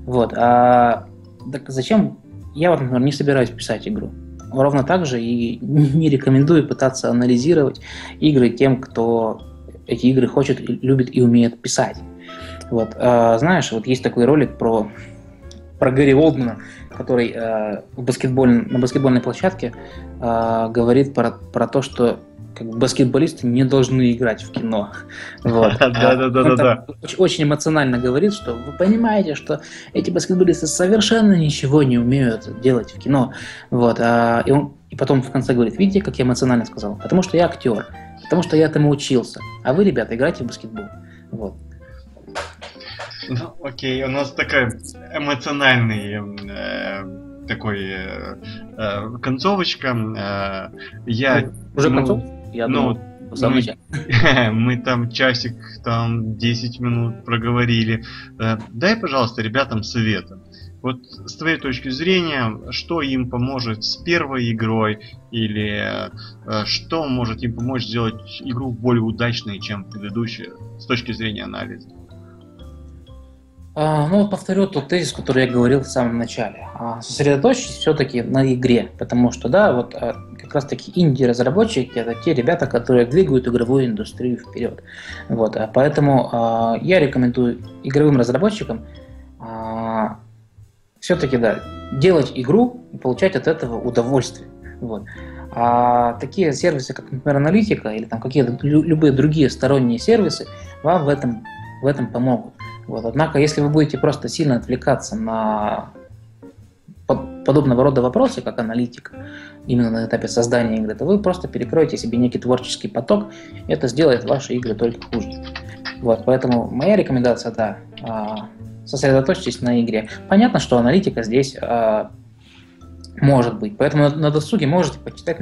Вот. А, так зачем я, вот, например, не собираюсь писать игру. Ровно так же и не рекомендую пытаться анализировать игры тем, кто эти игры хочет, любит и умеет писать. Вот, а, знаешь, вот есть такой ролик про, про Гэри Олдмана, который э, в баскетболь, на баскетбольной площадке э, говорит про, про то, что как бы баскетболисты не должны играть в кино. Вот. Да, да, да, да. Очень эмоционально говорит, что вы понимаете, что эти баскетболисты совершенно ничего не умеют делать в кино. Вот. А, и, он, и потом в конце говорит, видите, как я эмоционально сказал? Потому что я актер, потому что я этому учился. А вы, ребята, играете в баскетбол. Вот. Ну, окей, у нас такой эмоциональный э, такой э, э, концовочка. Э, я уже ну, концовка? Я ну, думал, мы, мы там часик, там 10 минут проговорили. Э, дай, пожалуйста, ребятам совета. Вот с твоей точки зрения, что им поможет с первой игрой или э, что может им помочь сделать игру более удачной, чем предыдущая с точки зрения анализа? А, ну, повторю тот тезис, который я говорил в самом начале. А, сосредоточьтесь все-таки на игре, потому что, да, вот а, как раз-таки инди-разработчики – это те ребята, которые двигают игровую индустрию вперед. Вот, поэтому я рекомендую игровым разработчикам все-таки, да, делать игру и получать от этого удовольствие. Вот. А такие сервисы, как, например, аналитика или там какие-то любые другие сторонние сервисы вам в этом, в этом помогут. Вот. Однако, если вы будете просто сильно отвлекаться на подобного рода вопросы, как аналитика, именно на этапе создания игры, то вы просто перекроете себе некий творческий поток, и это сделает ваши игры только хуже. Вот, поэтому моя рекомендация, да, а, сосредоточьтесь на игре. Понятно, что аналитика здесь а, может быть. Поэтому на досуге можете почитать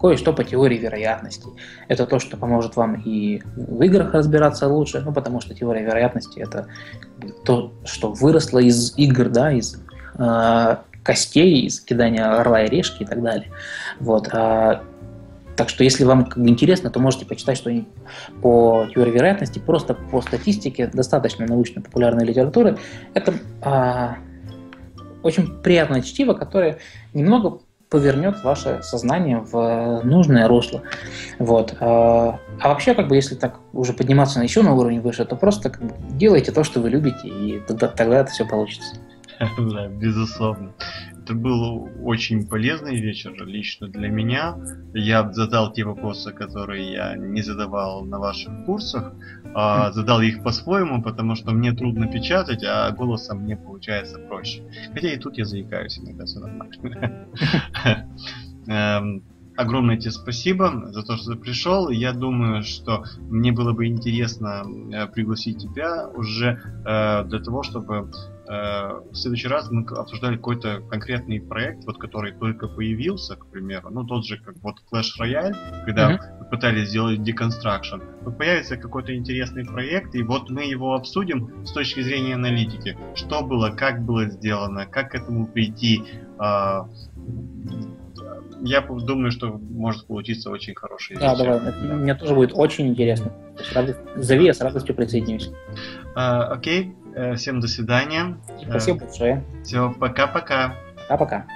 кое-что по теории вероятностей. Это то, что поможет вам и в играх разбираться лучше, ну, потому что теория вероятности это то, что выросло из игр, да, из э, костей, из кидания орла и решки и так далее. Вот. А, так что, если вам как бы, интересно, то можете почитать что-нибудь по теории вероятности, просто по статистике, достаточно научно-популярной литературы. Это а, очень приятное чтиво, которое немного повернет ваше сознание в нужное русло. Вот. А, а вообще, как бы, если так уже подниматься на еще на уровень выше, то просто как бы, делайте то, что вы любите, и тогда, тогда это все получится. Да, безусловно. Это был очень полезный вечер лично для меня. Я задал те вопросы, которые я не задавал на ваших курсах. А, задал их по-своему, потому что мне трудно печатать, а голосом мне получается проще. Хотя и тут я заикаюсь иногда, все нормально. Эм, огромное тебе спасибо за то, что ты пришел. Я думаю, что мне было бы интересно э, пригласить тебя уже э, для того, чтобы в следующий раз мы обсуждали какой-то конкретный проект, вот который только появился, к примеру, ну тот же как вот Clash Royale, когда mm-hmm. пытались сделать deconstruction, вот появится какой-то интересный проект, и вот мы его обсудим с точки зрения аналитики, что было, как было сделано, как к этому прийти, э, я думаю, что может получиться очень хороший. Да, давай. Да. Мне тоже будет очень интересно. Зови, я с радостью присоединюсь. А, окей, э, всем до свидания. Спасибо большое. Все, пока-пока. Пока-пока.